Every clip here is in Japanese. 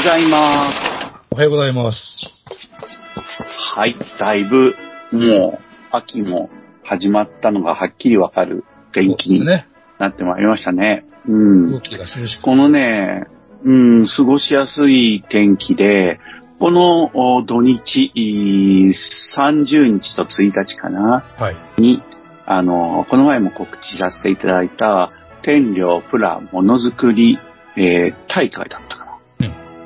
ございまおはようございます。す。はい。だいぶ、もう、秋も始まったのがはっきりわかる天気にね。なってまいりましたね。うん。このね、うん、過ごしやすい天気で、このお土日、い30日と1日かな、はい。に、あの、この前も告知させていただいた、天領プラものづくり、えー大会だった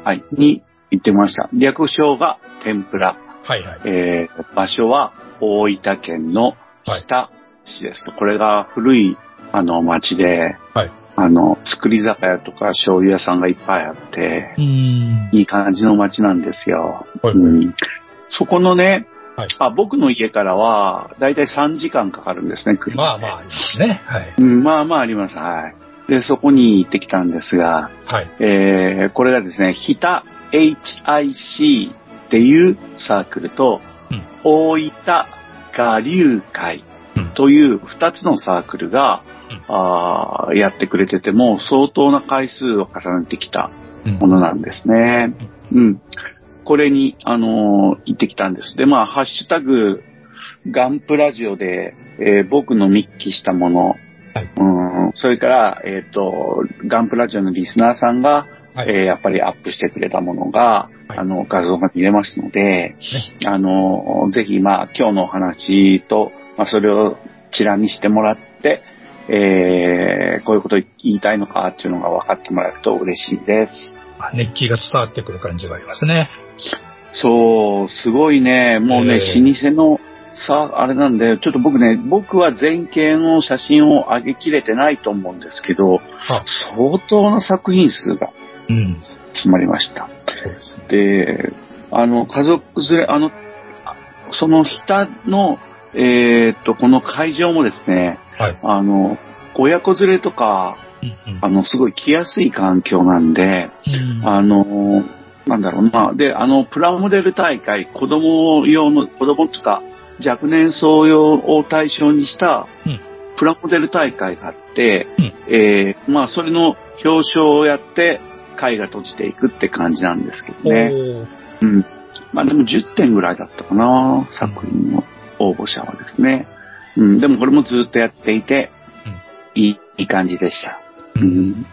はい。に行ってました。略称が天ぷら。はいはい。えー場所は大分県の北市ですと。これが古い、あの、町で、はい。あの、作り酒屋とか醤油屋さんがいっぱいあってう、ーん。いい感じの町なんですよ。はいうん、そこのね、はいあ僕の家からは、だいたい3時間かかるんですね、車でまあまあ、ありますね。はい。うん、まあまああります。はい。で、そこに行ってきたんですが、はい。えー、これがですね、ひた HIC っていうサークルと、うん大分我流会うんという2つのサークルが、うんあーやってくれてても相当な回数を重ねてきたうんものなんですね。うん。これに、あのー行ってきたんです。で、まあ、ハッシュタグ、ガンプラジオで、えー僕の密記したもの、はいうん、それから、えっ、と、ガンプラジオのリスナーさんが、はい。えーやっぱりアップしてくれたものが、はいあの、画像が見れますので、あの、ぜひ、まあ、今日のお話と、まあ、それをチラ見してもらって、えーこういうこと言いたいのかっていうのが分かってもらえると嬉しいです。熱気が伝わってくる感じがありますね。そう、すごいね、もうね、え老舗のさ、あれなんで、ちょっと僕ね、僕は全景の写真を上げきれてないと思うんですけど、あ、相当な作品数がうん。詰まりました。そうですね。で、あの、家族連れ、あの、あその下の、えーっと、この会場もですね、はい。あの、親子連れとか、うんあの、すごい来やすい環境なんで、うん。あの、なんだろうな。で、あの、プラモデル大会、子供用の、子供とか、若年層用を対象にしたうん、プラモデル大会があって、うんえーまあ、それの表彰をやって、会が閉じていくって感じなんですけどね。うん。まあ、でも10点ぐらいだったかな、作品の応募者はですね。うん、でもこれもずっとやっていて、いい、いい感じでした。ううんん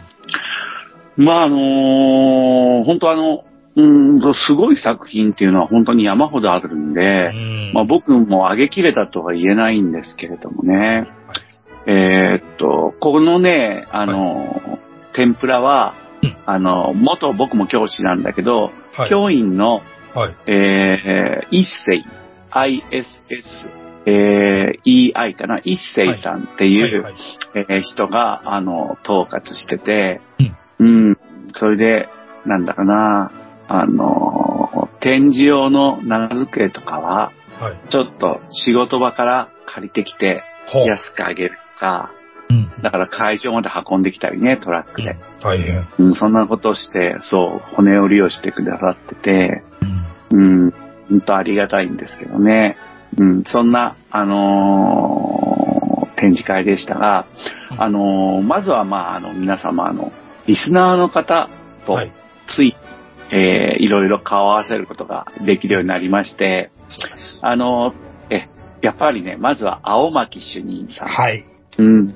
まああのー本当あの、うんと、すごい作品っていうのは本当に山ほどあるんで、うん。まあ僕も上げきれたとは言えないんですけれどもね。えーっと、このね、あのー天ぷらは、うん。あの、元僕も教師なんだけど、はい。教員の、はい。えー、一世、ISS、えー、EI かな、一世さんっていう、はい。はい。えー人が、あの、統括してて、うん。うん。それで、なんだかな、あの、展示用の長机とかは、はい。ちょっと仕事場から借りてきて。安くあげるとか、うん。だから会場まで運んできたりね、トラックで。大変。うん、そんなことをして、そう、骨折りをしてくださってて、うん。うん、本当ありがたいんですけどね。うん、そんな、あのー展示会でしたが、うんあのーまずはまあ、あの、皆様、あの、リスナーの方とはい。つい、えーいろいろ顔を合わせることができるようになりまして、あのーえ、やっぱりね、まずは青巻主任さん。はい。うん。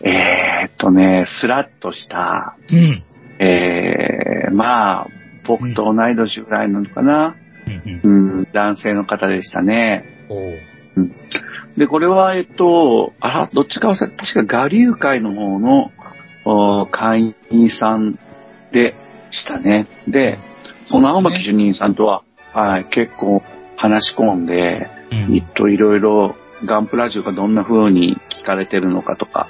えーっとね、スラッとした、うん。えー、まあ、僕と同い年ぐらいなのかな。うん。うん、男性の方でしたね。おーで、これは、えっと、あら、どっちかは確か我流会の方のお会員さんでしたね。で、その青巻主任さんとは、はい、結構話し込んで、うんと、いろいろガンプラジオがどんな風に聞かれてるのかとか、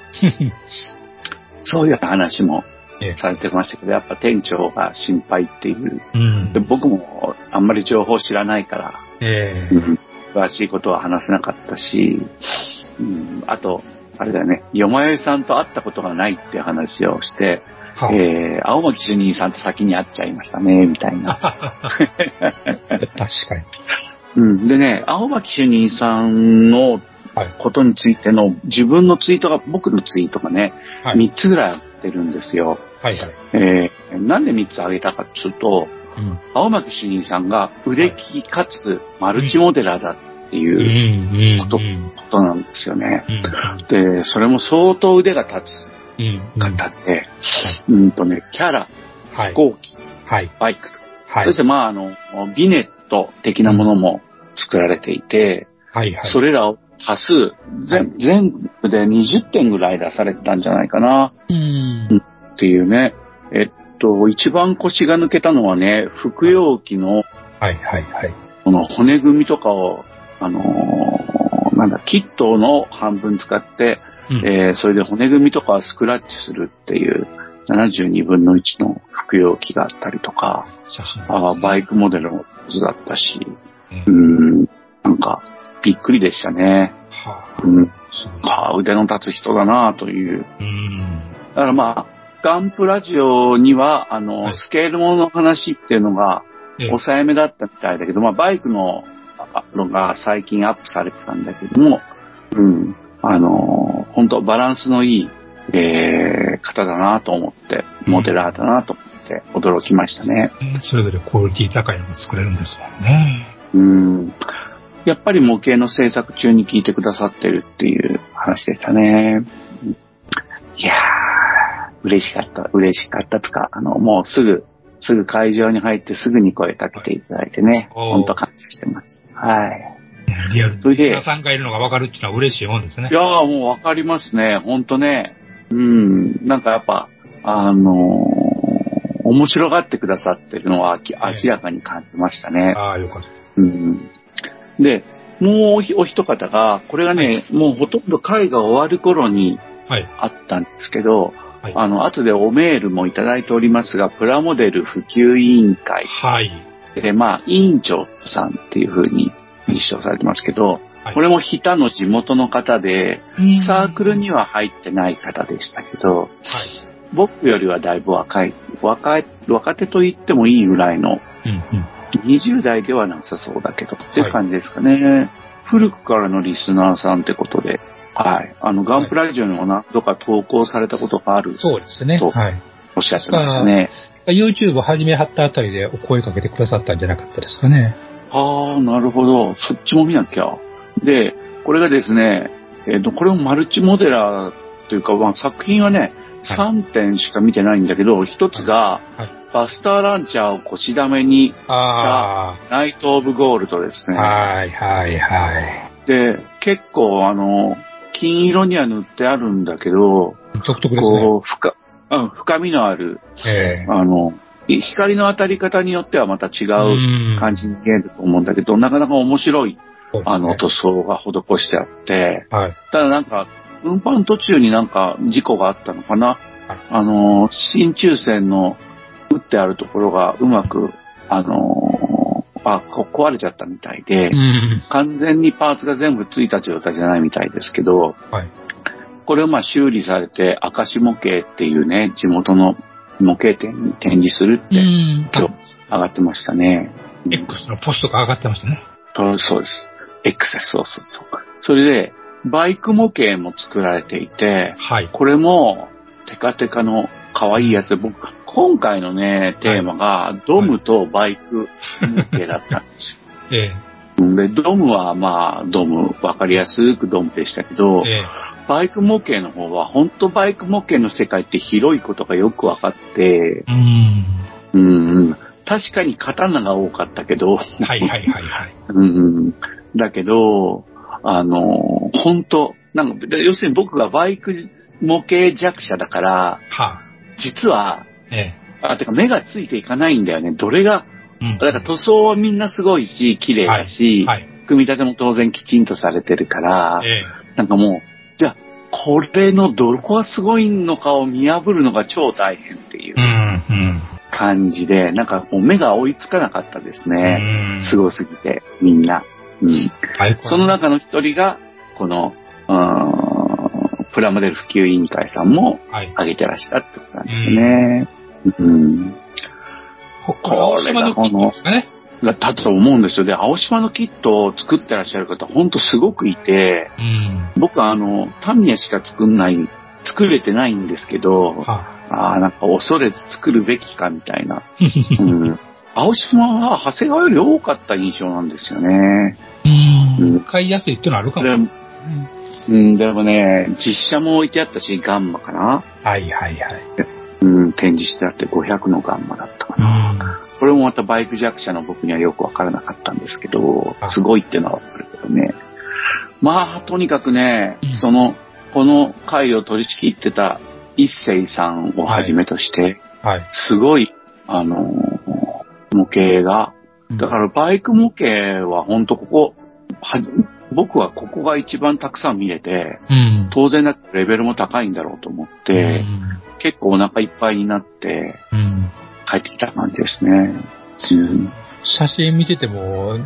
そういう話もええされてましたけど、やっぱ店長が心配っていう。うんで。僕もあんまり情報知らないから、ええうん詳しいことは話せなかったし、うん、あと、あれだよね、よまよいさんと会ったことがないっていう話をして、はえー、青巻主任さんと先に会っちゃいましたね、みたいな。確かに。うん、でね、青巻主任さんのはい。ことについての自分のツイートが、僕のツイートがね、はい。3つぐらいあってるんですよ。はいはい。えー、なんで3つあげたかっていうと、うん。青巻主任さんが腕利きかつマルチモデラーだってう。いうんことなんですよね。うん。で、それも相当腕が立つうん。方で、うんとね、キャラ、はい飛。行機、はい。バイク、はいそし。てまああの、ビネット的なものも作られていて、はい。はい。それらを多数、全全部で20点ぐらい出されてたんじゃないかなうん。っていうね。えっと、一番腰が抜けたのはね、服用機のはい。はい。はい。この骨組みとかを、あのーなんだ、キットの半分使って、うんえーそれで骨組みとかをスクラッチするっていう72分の1の服用機があったりとか、写真。あーバイクモデルも図だったし、えうーん、なんか、びっくりでしたね。はあ。うん、腕の立つ人だなという。うん。だからまあ、ガンプラジオには、あの、はいスケールものの話っていうのが、ええ抑えめだったみたいだけど、まあ、バイクのあのが最近アップされてたんだけども、うん、あの、本当バランスのいい、えー、方だなと思って、モデラーだなと思って驚きましたね。それぞれクオリティ高いのが作れるんですもんね。うん。やっぱり模型の制作中に聞いてくださってるっていう話でしたね。うんいやー、嬉しかった、嬉しかったつか、あの、もうすぐ、すぐ会場に入ってすぐに声かけていただいてね、本当感謝してます。はい。リアルに。それでリスナーさんがいるのが分かるっていうのは嬉しいもんですねい。やーもうわかりますね。ほんとね。うん。なんかやっぱ、あのー面白がってくださってるのは明らかに感じましたね。ああ、よかった。うん。で、もうお一方が、これがね、もうほとんど会が終わる頃にはい。あったんですけど、はい。あの、後でおメールもいただいておりますが、プラモデル普及委員会はい。で、まあ、委員長さんっていう風に認証されてますけど、はいこれも日田の地元の方で、サークルには入ってない方でしたけど、はい。僕よりはだいぶ若い、若い、若手と言ってもいいぐらいの、うんうん。20代ではなさそうだけど、っていう感じですかね。古くからのリスナーさんってことで、はい。あの、ガンプラジオにも何度か投稿されたことがある、そうですね。そうはい。おっしゃってましたね。YouTube 始めはったあたりでお声かけてくださったんじゃなかったですかね。ああ、なるほど。そっちも見なきゃ。で、これがですね、えっ、と、これもマルチモデラーというか、まあ、作品はね、はい3点しか見てないんだけど、一つが、はい。バスターランチャーを腰溜めに、あナイト・オブ・ゴールドですあ。ね。はいはいはい。で、結構、あの、金色には塗ってあるんだけど、独特ですね。こう、深、うん、深みのある、ええあの、い光の当たり方によってはまた違う感じに見えると思うんだけど、なかなか面白い、あの、塗装が施してあって、はい。ただなんか、運搬途中になんか事故があったのかな。あの、新抽選の打ってあるところがうまく、あの、あ、こ壊れちゃったみたいで、うん。完全にパーツが全部ついた状態じゃないみたいですけど、はい。これをまあ修理されて、明石模型っていうね、地元の模型店に展示するって、うん。今日上がってましたね。X のポストが上がってましたね。そうそうです。X です、そうそうそう。それで、バイク模型も作られていて、はい。これも、テカテカの可愛いやつで、僕、今回のね、テーマが、ドムとバイク模型だったんです ええ。よ。で、ドムはまあ、ドム、わかりやすくドムでしたけど、ええ。バイク模型の方は、本当バイク模型の世界って広いことがよくわかって、うん。うん、確かに刀が多かったけど、はいはいはいはい。うん、だけど、あの、本当なんか、で要するに僕がバイク模型弱者だから、はあ。実は、ええ。あ、てか目がついていかないんだよね。どれが、うん。だから塗装はみんなすごいし、綺麗だし、はい。組み立ても当然きちんとされてるから、えなんかもう、じゃあ、これのどこがすごいのかを見破るのが超大変っていう。感じで、なんかもう目が追いつかなかったですね。うんすごすぎて、みんな。うん。はいその中の一人が、この、プラモデル普及委員会さんもはい。挙げてらっしゃってことなんですよね。うん。ここれ、青島のね。だったと思うんですよ。で、青島のキットを作ってらっしゃる方、ほんとすごくいて、うん。僕はあの、タミヤしか作んない、作れてないんですけど、はああ、なんか恐れず作るべきかみたいな。あ、うん。青島は長谷川より多かった印象なんですよね。うん。買いやすいっていうのはあるかもしれないですね。うん、でもね、実写も置いてあったし、ガンマかな。はいはいはい。うん、展示してあって500のガンマだったかうな。ん。これもまたバイク弱者の僕にはよくわからなかったんですけどあ、すごいっていうのはわかるけどね。まあ、とにかくね、うんその、この回を取り仕切ってた一世さんをはじめとして、はい。すごい、あのー模型が、だからバイク模型は本当ここ、は僕はここが一番たくさん見れて、うん。当然だレベルも高いんだろうと思って、結構お腹いっぱいになってうん。うん。帰ってきた感じですね。うん、写真見てても、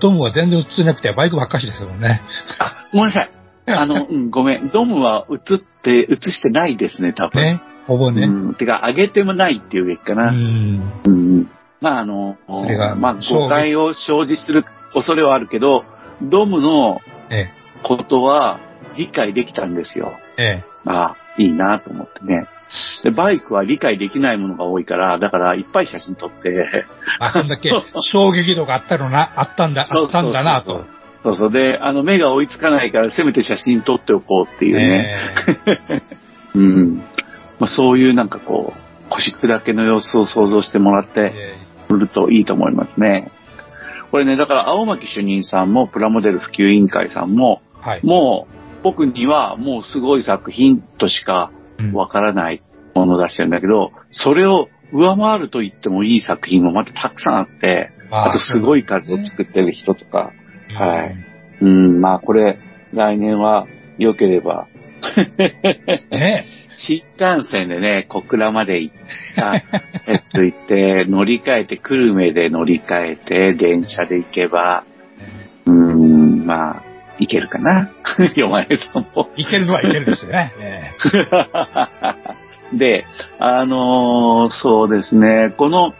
ドームは全然映ってなくて、バイクばっかしですもんね。あ、ごめんなさい。あの、うん、ごめん。ドームは映って、映してないですね、多分。ね。ほぼね。うん。てか、上げてもないっていうべきかうな。ん。うん。まあ、あの、それがまあ、誤解を生じする恐れはあるけど、ドームのえことは理解できたんですよ。え。ええ。ああ、いいなと思ってね。で、バイクは理解できないものが多いから、だからいっぱい写真撮って、あ、そんだけ衝撃度があったのな、あったんだ、あったんだなと。そうそう。で、あの、目が追いつかないから、せめて写真撮っておこうっていうね。え うん。まあ、そういうなんかこう、腰砕けの様子を想像してもらっえてえるといいと思いますね。これね、だから青巻主任さんもプラモデル普及委員会さんも、えはい。もう僕にはもうすごい作品としかうんわからないものを出してるんだけど、それを上回ると言ってもいい作品もまたたくさんあって、あとすごい数を作ってる人とか、はい。うん、まあこれ、来年は良ければ、ね。新幹線でね、小倉まで行った、えっと行って、乗り換えて、久留米で乗り換えて、電車で行けば、うーん、まあ、行けるかな？よまえさんも。いけるのはいけるですよね。えで、あのーそうですね、この、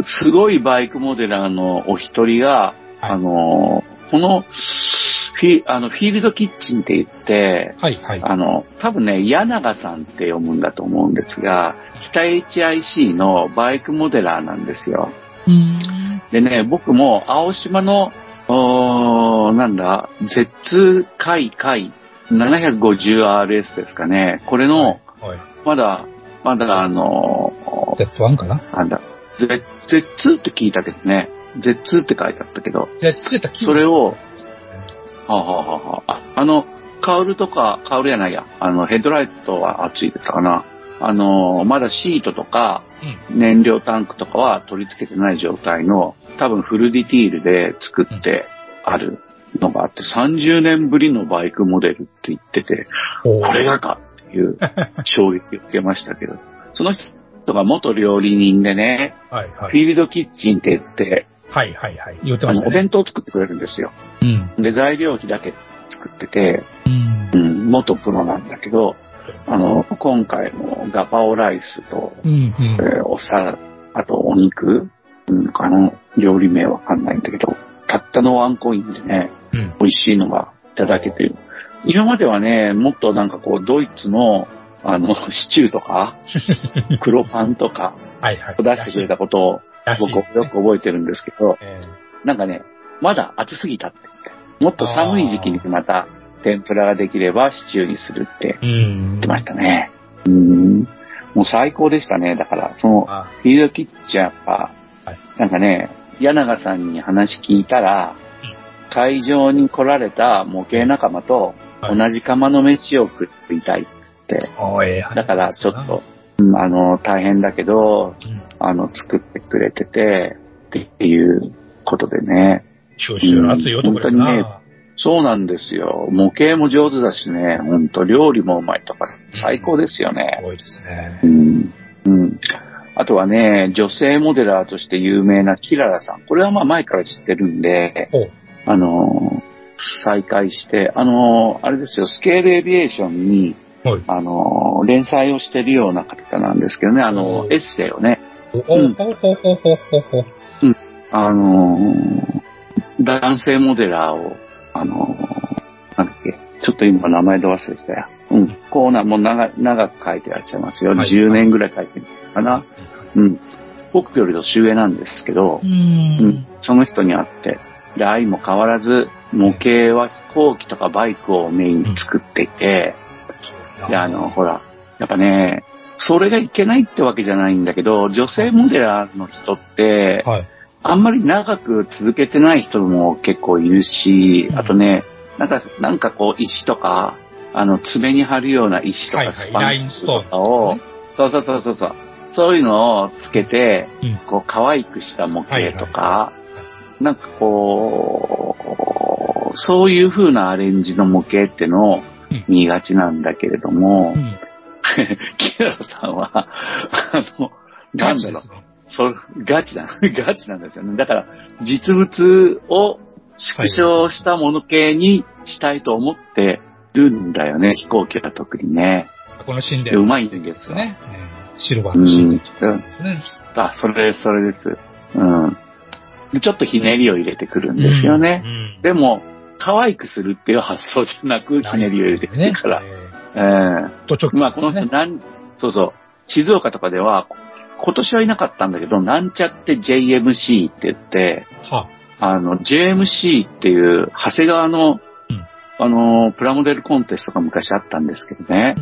すごいバイクモデラーのお一人が、あのーこのフィ、あの、フィールドキッチンって言って、えはいはい。あの、多分ね、柳さんって読むんだと思うんですが、北 HIC のバイクモデラーなんですよ。うん。でね、僕も青島の、おーなんだ、Z 回回 750RS ですかね。これの、はい。まだ、まだあの、Z1 かな？なんだ、Z、Z って聞いたけどね。Z って書いてあったけど、Z ってそれを、はあ、はあはあはあ、ああの、カウルとか、カウルやないや、あの、ヘッドライトはついてたかな。あの、まだシートとか、うん。燃料タンクとかは取り付けてない状態の、多分フルディティールで作ってあるのがあって、30年ぶりのバイクモデルって言ってて、ここれがかっていう衝撃を受けましたけど、その人が元料理人でね、はいはフィい。ールドキッチンって言って、はいはいはい。言ってましたね。お弁当を作ってくれるんですよ。うん。で、材料費だけ作ってて、うんう。ん、元プロなんだけど、あの、今回のガパオライスと、うんうんえ。ーおさ、あとお肉、うん、あの、料理名わかんないんだけど、たったのワンコインでね、うん。美味しいのがいただけてる。今まではね、もっとなんかこう、ドイツの、あの、シチューとか、黒パンとか、はいはい。出してくれたことを僕よく覚えてるんですけど、えなんかね、まだ暑すぎたって、もっと寒い時期にまた天ぷらができればシチューにするって。言ってましたね。うん。もう最高でしたね。だから、その、あフィールドキッチンやっぱ、はいなんかね、柳さんに話聞いたら、会場に来られた模型仲間とはい同じ釜の飯を食いたいっつって、おええだからちょっと、うんあの、大変だけど、うん。あの、作ってくれてて、っていうことでね。九州の熱い男ですな。うん本そうなんですよ。模型も上手だしね、ほんと料理もうまいとか、最高ですよね。多いですねう。ん。うん。あとはね、女性モデラーとして有名なキララさん。これはまあ前から知ってるんで、おあのー再開して、あのーあれですよ、スケールエビエーションに、はい。あのー連載をしてるような方なんですけどね、あのエッセイをね、お、お、ほほほほほほ。あのー男性モデラーを、あのーなんだっけ、ちょっと今名前で忘れてたよ。うん。コーナーも長長く書いてらっしゃいますよ。はい10年ぐらい書いてるのかな。うん。僕より年上なんですけどう、。うんん。その人に会って、で、愛も変わらず、模型は飛行機とかバイクをメインに作っていて、で、あの、ほら、やっぱね、それがいけないってわけじゃないんだけど、女性モデラーの人って、はい。あんまり長く続けてない人も結構いるし、うん。あとね、なんか、なんかこう石とか、あの、爪に貼るような石とはいはいかスパンクとかを、ラインそうそうそうそうそう、そういうのをつけて、うん。こう可愛くした模型とか、はいなんかこう、そういう風なアレンジの模型ってのをうん。見がちなんだけれども、うん。キララさんは、あの、なんだろう、そう、ガチな、ガチなんですよね。だから、実物を縮小したもの系にしたいと思ってるんだよね、飛行機は特にね。このシーンででうまいんですよ。ね。えーシルバーうん。のシーンでうんですね。あ、それ、それです。うん。でちょっとひねりを入れてくるんですよね。うん。でも、可愛くするっていう発想じゃなく、ひねりを入れてくるから。えええーと直まあ、この人、なん、そうそう、静岡とかでは、今年はいなかったんだけど、なんちゃって JMC って言って、はあの、JMC っていう、長谷川の、うんあの、プラモデルコンテストが昔あったんですけどね。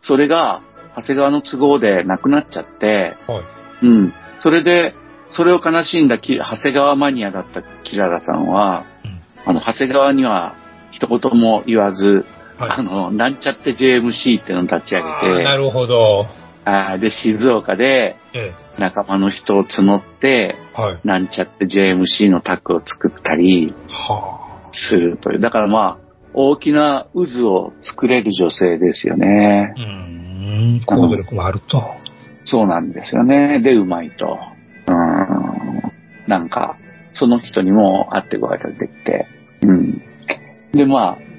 それが、長谷川の都合でなくなっちゃって、はい。うん。それで、それを悲しんだき長谷川マニアだったキララさんは、うんあの、長谷川には一言も言わず、はいあの、なんちゃって JMC っていうのを立ち上げて、なるほど。あーで、静岡でえ仲間の人を募って、えはい。なんちゃって JMC のタッグを作ったりはするという。だからまあ、大きな渦を作れる女性ですよねあ。。うん。行動力もあると。そうなんですよね。で、うまいと。うん。なんか、その人にも会ってご挨拶できて。うん。で、まあ、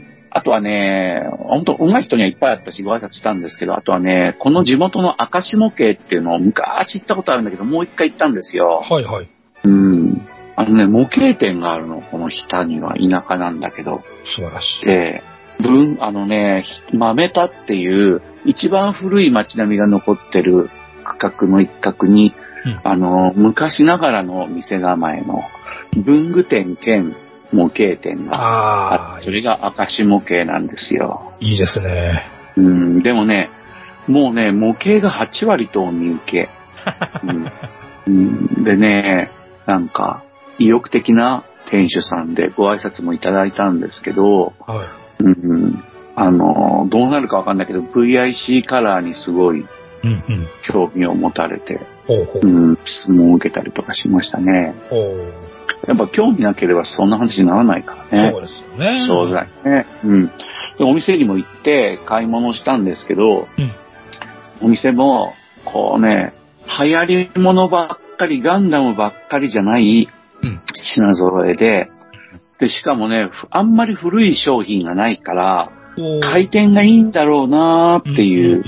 あとはね、本当上手い人にはいっぱいあったし、ご挨拶したんですけど、あとはね、この地元の明石模型っていうのを昔行ったことあるんだけど、もう一回行ったんですよ。はいはい。うん。あのね、模型店があるの、この下には田舎なんだけど。素晴らしい。で、文、あのね、ひ豆田っていう一番古い街並みが残ってる区画の一角に、うんあの、昔ながらの店構えの文具店兼模型店があって、そ、れが明石模型なんですよ。いいですね。うん、でもね、もうね、模型が8割とお見受け。うんうん、でね、なんか、意欲的な店主さんでご挨拶もいただいたんですけど、はうん、あの、どうなるかわかんないけど、VIC カラーにすごい。興味を持たれて、質問を受けたりとかしましたね。やっぱ興味なければそんな話にならないからねそう。ですよね。商材ね。うん。で、お店にも行って買い物したんですけど、うんお店も、こうね、流行り物ばっかり、ガンダムばっかりじゃないうん。品揃えで、で、しかもね、ふあんまり古い商品がないから、回転がいいんだろうなーっていう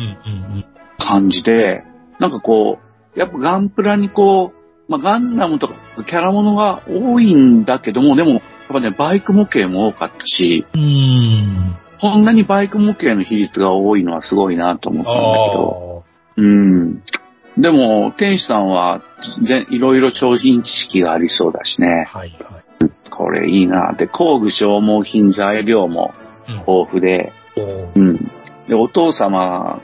感じで、なんかこう、やっぱガンプラにこう、まあ、ガンダムとかキャラものが多いんだけども、でも、やっぱね、バイク模型も多かったし、うん。うん。こんなにバイク模型の比率が多いのはすごいなと思ったんだけど、あうん。でも、店主さんは、ぜいろいろ商品知識がありそうだしねあ。。はいはい。これいいな。で、工具消耗品材料もうん豊富で、おーうん。で、お父様、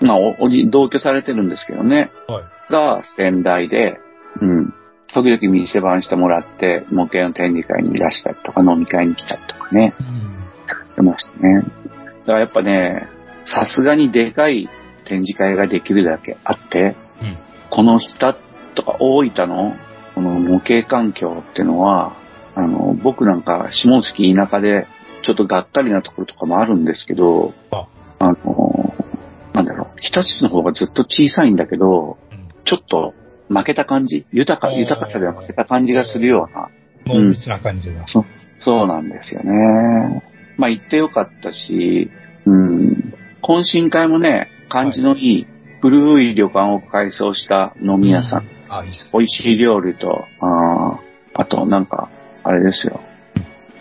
まあ、おおじ、同居されてるんですけどね。はい。が先代で、うん。時々店番してもらって、模型の展示会にいらしたりとか、飲み会に来たりとかね、うん。してましたね。だからやっぱね、さすがにでかい展示会ができるだけあって、うん。この日田とか大分のこの模型環境ってのは、あの、僕なんか下関田舎で、ちょっとがっかりなところとかもあるんですけど、ああの、なんだろう、日立の方がずっと小さいんだけど、うんちょっと負けた感じ？豊か、豊かさでは負けた感じがするような、濃密な感じが。そうなんですよね。まあ行ってよかったし、うん、懇親会もね、感じのいい、古い。旅館を改装した飲み屋さん、あ、いいっす。美味しい料理と、あー。あとなんか、あれですよ。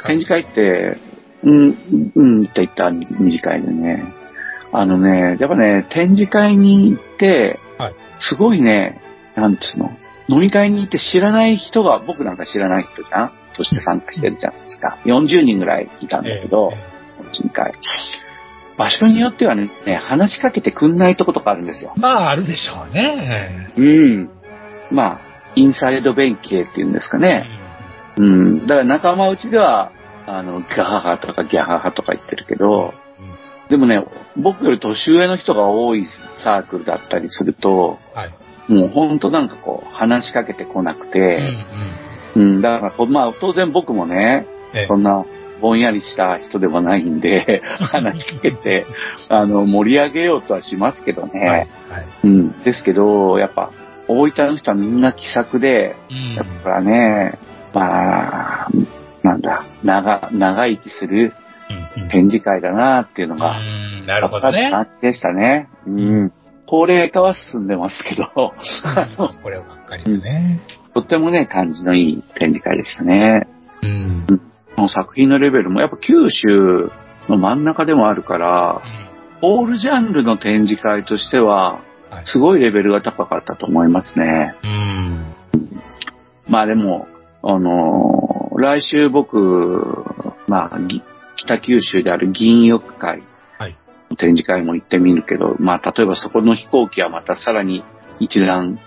展示会って、うん、うん、行った行った、二次会でね。あのね、やっぱね、展示会に行って、はい。すごいね、なんつうの、飲み会に行って知らない人が、僕なんか知らない人じゃん？として参加してるじゃないですか。40人ぐらいいたんだけど、え懇親会。場所によってはね、話しかけてくんないとことかあるんですよえ。まあ、あるでしょうね。うん。まあ、インサイド弁慶っていうんですかね。うん。だから仲間内では、あの、ガハハとかギャハハとか言ってるけど、でもね、僕より年上の人が多いサークルだったりすると、はい。もうほんとなんかこう、話しかけてこなくうんうて、ん。うん、だからまあ当然僕もね、ええそんなぼんやりした人でもないんで、話しかけて、あの、盛り上げようとはしますけどね。はい。はい。うん。ですけど、やっぱ、大分の人はみんな気さくで、うんやっぱね、まあ、なんだ、長、長生きする展示会だなっていうのうが、んなるほどね。でしたね。うん。高齢化は進んでますけど、あのこればっかりでね。とってもね、感じのいい展示会でしたね。うん。この作品のレベルもやっぱ九州の真ん中でもあるから、オールジャンルの展示会としては、はいすごいレベルが高かったと思いますね。うん。まあでも、あのー来週僕、まあ、ぎ北九州である議員浴会展示会も行ってみるけど、まあ例えばそこの飛行機はまたさらに一段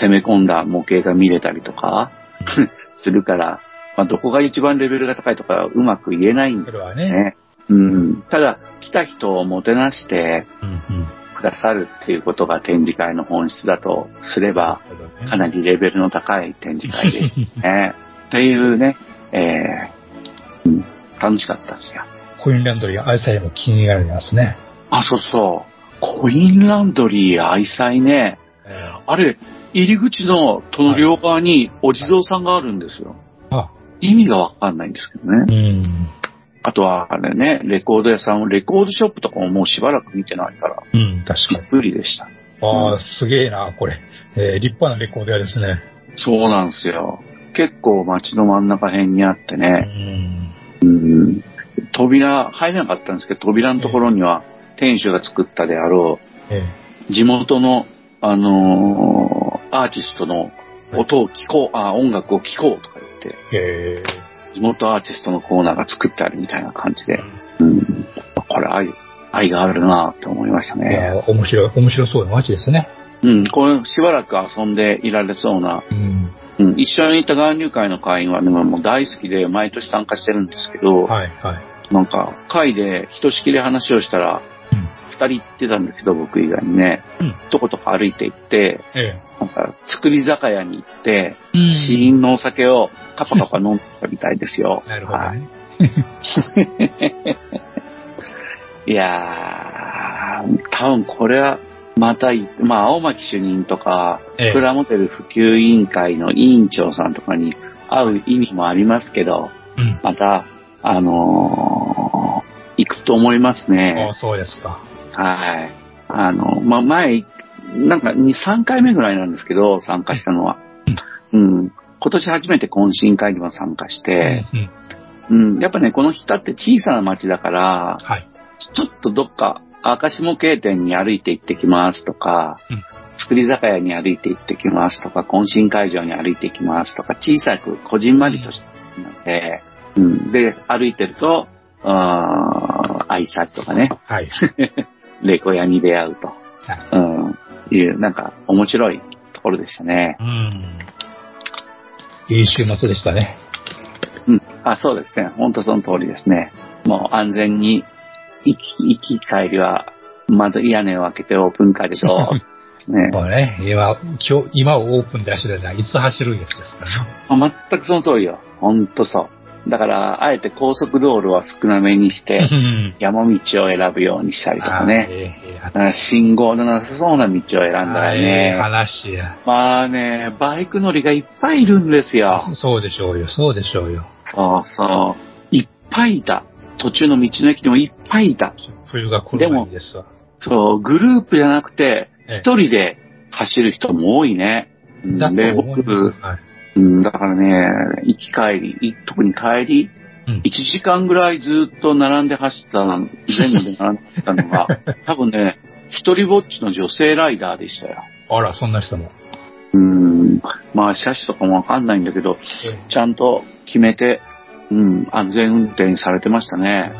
攻め込んだ模型が見れたりとか するから、まあどこが一番レベルが高いとかうまく言えないんですよね。ね。うん。ただ、来た人をもてなして。くださるっていうことが展示会の本質だとすれば、かなり。りレベルの高い展示会でしたね。っていうね、えーうん、楽しかったですよ。コインランドリー愛妻も気になりますね。あ、そうそう。コインランドリー愛妻ね。えあれ、入り口の戸の両側にお地蔵さんがあるんですよ。あ、意味がわかんないんですけどね。うん。あとは、あれね、レコード屋さん、レコードショップとかももうしばらく見てないから、うん、確かに。びっくりでした。ああ、すげえな、これ。えー立派なレコード屋ですね。そうなんですよ。結構街の真ん中辺にあってうね、ん。うん、扉、入れなかったんですけど、扉のところには店主が作ったであろえう、地元の、あのーアーティストの音を聞こう、あ、音楽を聴こうとか言って、地元アーティストのコーナーが作ってあるみたいな感じで。ー、うん、これ愛、愛があるなって思いましたいやね。面白い、面白そうな街ですね。うん、これしばらく遊んでいられそうな、うん。うん、一緒に行った岩流会の会員はね、もう大好きで毎年参加してるんですけど、はい、はい。なんか、会でひとしきり話をしたら、うん。二人行ってたんだけど、僕以外にね、うんとことか歩いて行って、えなんか、作り酒屋に行って、え。うん試飲のお酒をカパカパ飲んでたみたいですよ。なるほどはいね。いやー、多分これは、またい、まあ、青巻主任とか、ええプラモデル普及委員会の委員長さんとかに会う意味もありますけど、うん。また、あのー行くと思いますねあ。そうですか。はい。あの、まあ、前、なんか2、3回目ぐらいなんですけど、参加したのは。うん。今年初めて懇親会にも参加して、うん。うん。やっぱね、この日田って小さな町だから、はい。ちょっとどっか、赤下系店に歩いて行ってきますとか、うん作り酒屋に歩いて行ってきますとか、懇親会場に歩いて行きますとか、小さく、こじんまりとしたので、うん。で、歩いてると、あー挨拶とかね、はい。レコ屋に出会うと。うん。いう、なんか、面白いところでしたね。うん。いい週末でしたね。うん。あ、そうですね。本当その通りですね。もう安全に、行き、行き帰りは、窓、屋根を開けてオープンカーでどーっですね。これね、今、今日、今をオープンで走るのはいつ走るやつですからね。あ全くその通りよ。ほんとそう。だから、あえて高速道路は少なめにして、うん山道を選ぶようにしたりとかね。信号のなさそうな道を選んだらね。話や。まあね、バイク乗りがいっぱいいるんですよ。そうでしょうよ、そうでしょうよ。そうそう。いっぱいいた。途中の道の駅でもいっぱいいた。冬が来る前ですわ。そう、グループじゃなくて、ええ一人で走る人も多いね。うん、だからね、行き帰り、い特に帰り、うん1時間ぐらいずっと並んで走ったの、前後で並んで走ったのが、多分ね、一人ぼっちの女性ライダーでしたよ。あら、そんな人も。うん、まあ、車種とかもわかんないんだけど、ちゃんと決めて、うん、安全運転されてましたね。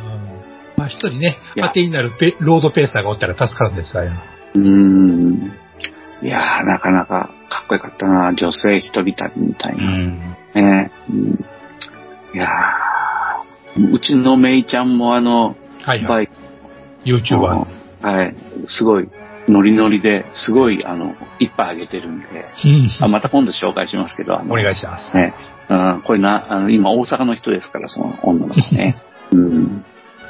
まあ一人ね、当てになるペロードペーサーがおったら助かるんですわよ。うん。いやー、なかなかかっこよかったな、女性一人旅みたいな。ん。ね、うん、いやーうちのメイちゃんもあの、はいはい。YouTuber。はい、すごい、ノリノリで、すごい、あの、いっぱいあげてるんで、うんあまた今度紹介しますけど、お願いします。ね、うん、これな、あの、今大阪の人ですから、その女の子ね。うん。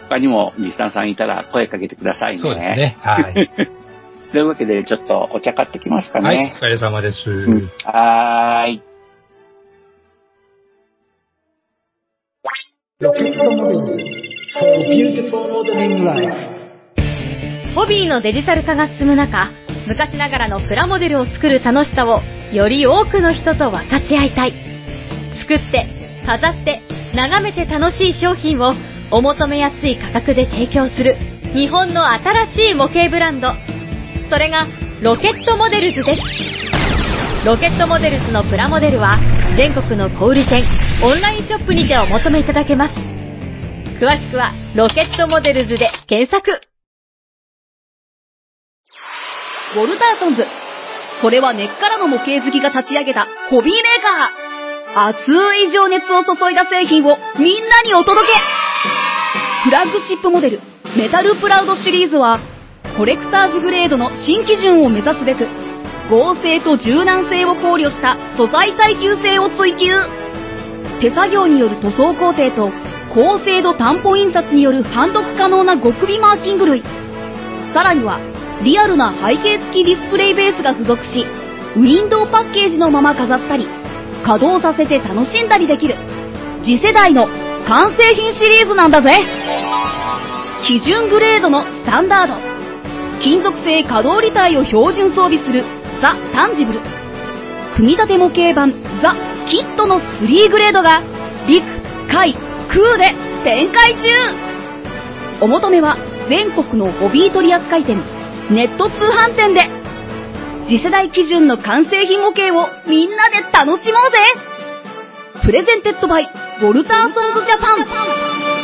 他にもリスナーさんいたら声かけてくださいね。そうです。ね。はい。というわけで、ちょっとお茶買ってきますかはい、ねお。疲れ様です。うんはーい。ホビーのデジタル化が進む中、昔ながらのプラモデルを作る楽しさをより多くの人と分かち合いたい。作って、飾って、眺めて楽しい商品をお求めやすい価格で提供する日本の新しい模型ブランド。それがロケットモデルズです。ロケットモデルズのプラモデルは全国の小売店、オンラインショップにてお求めいただけます。詳しくはロケットモデルズで検索。ウォルターソンズ。それは根っからの模型好きが立ち上げたホビーメーカー。熱い情熱を注いだ製品をみんなにお届けフラッグシップモデル、メタルプラウドシリーズは、コレクターズグレードの新基準を目指すべく、合成と柔軟性を考慮した素材耐久性を追求。手作業による塗装工程と、高精度担保印刷による判読可能な極微マーキング類。さらには、リアルな背景付きディスプレイベースが付属し、ウィンドウパッケージのまま飾ったり、稼働させて楽しんだりできる、次世代の完成品シリーズなんだぜ基準グレードのスタンダード。金属製可動履帯を標準装備するザ・タンジブル。組み立て模型版ザ・キットの3グレードが陸、海、空で展開中。お求めは全国のホビー取扱店、ネット通販店で。次世代基準の完成品模型をみんなで楽しもうぜ。 Presented by、ウォルターソンズジャパン。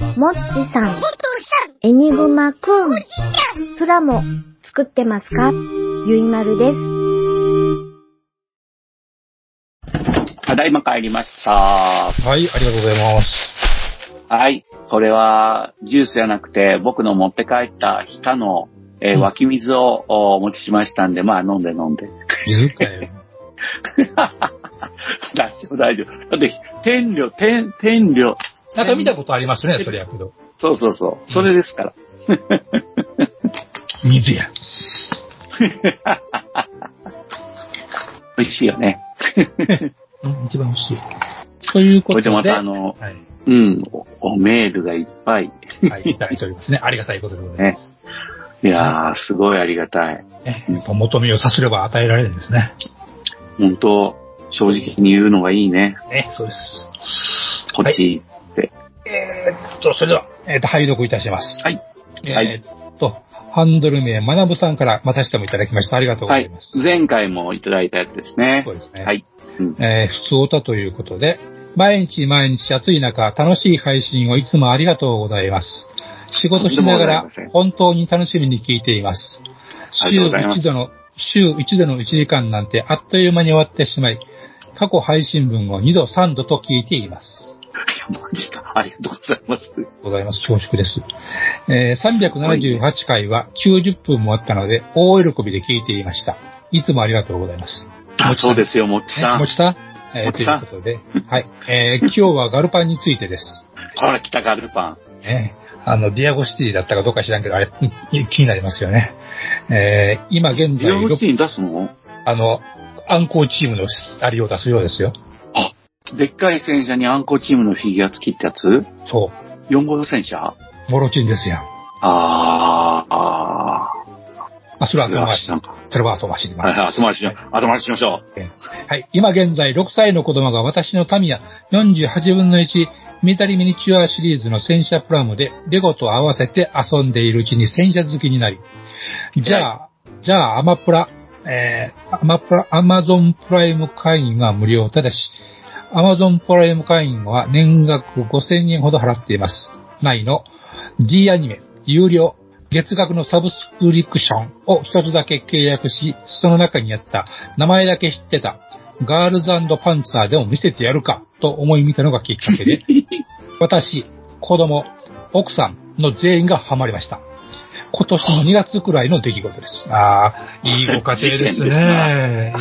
もっちさん、エニグマくん、プラモ作ってますか？ゆいまるです。ただいま帰りました。はい、ありがとうございます。はい。これは、ジュースじゃなくて、僕の持って帰った日田の、えー湧き水をお持ちしましたんで、まあ飲んで飲んで。水かよ。大丈夫、大丈夫。だって、天量、天、天量。なんか見たことありますね、それやけど。そうそうそう。それですから。水や。美味しいよね。う ん一番美味しい。というこで、ことれでまたあの、はい、うん、おおメールがいっぱい。はい、いただいておりますね。ありがたいことでございます。いやー、すごいありがたい。ねやっぱ求めをさすれば与えられるんですね。本当正直に言うのがいいね。ね、そうです。こっちって。えーっと、それでは、えーっと、拝読いたします。はい。えはいーっと、ハンドル名、まなぶさんからまたしてもいただきました。ありがとうごはいざいます。。前回もいただいたやつですねそ。うですね。はい。うんえー普通歌ということで、毎日毎日暑い中、楽しい配信をいつもありがとうございます。仕事しながら本当に楽しみに聞いています週一度の、週一度の1時間なんてあっという間に終わってしまい、過去配信分を2度3度と聞いています。マジか。ありがとうございます。ございます。恐縮です。えー378回は90分もあったので、大喜びで聞いていました。いつもありがとうございます。あ、そうですよ、もっちさん。もちさん、えーということで、はい。えー今日はガルパンについてです。ほら、来たガルパン。ね、あの、ディアゴシティだったかどうか知らんけど、あれ、う ん気になりますよね。えー今現在ディアゴシティに出すの？あの、暗号チームのありを出すようですよ。でっかい戦車にアンコチームのフィギュア付きってやつ？そ ?4 号戦車？う。モロチンですやん。あー、ああ、それは後回しそれは後回しに。はいはい、後回し。後回ししましょはい。今現在6歳の子供が私のタミヤ48分の1ミリタリーミニチュアシリーズの戦車プラムでレゴと合わせて遊んでいるうちに戦車好きになり、じゃあ、じゃあアマプラ、えー、アマプラ、アマゾンプライム会員は無料。ただし、アマゾンプライム会員は年額5000円ほど払っています。内の D アニメ、有料、月額のサブスクリプションを一つだけ契約し、その中にあった名前だけ知ってたガールズパンツァーでも見せてやるかと思い見たのがきっかけで、私、子供、奥さんの全員がハマりました。今年の2月くらいの出来事です。ああ、いいご家庭ですね。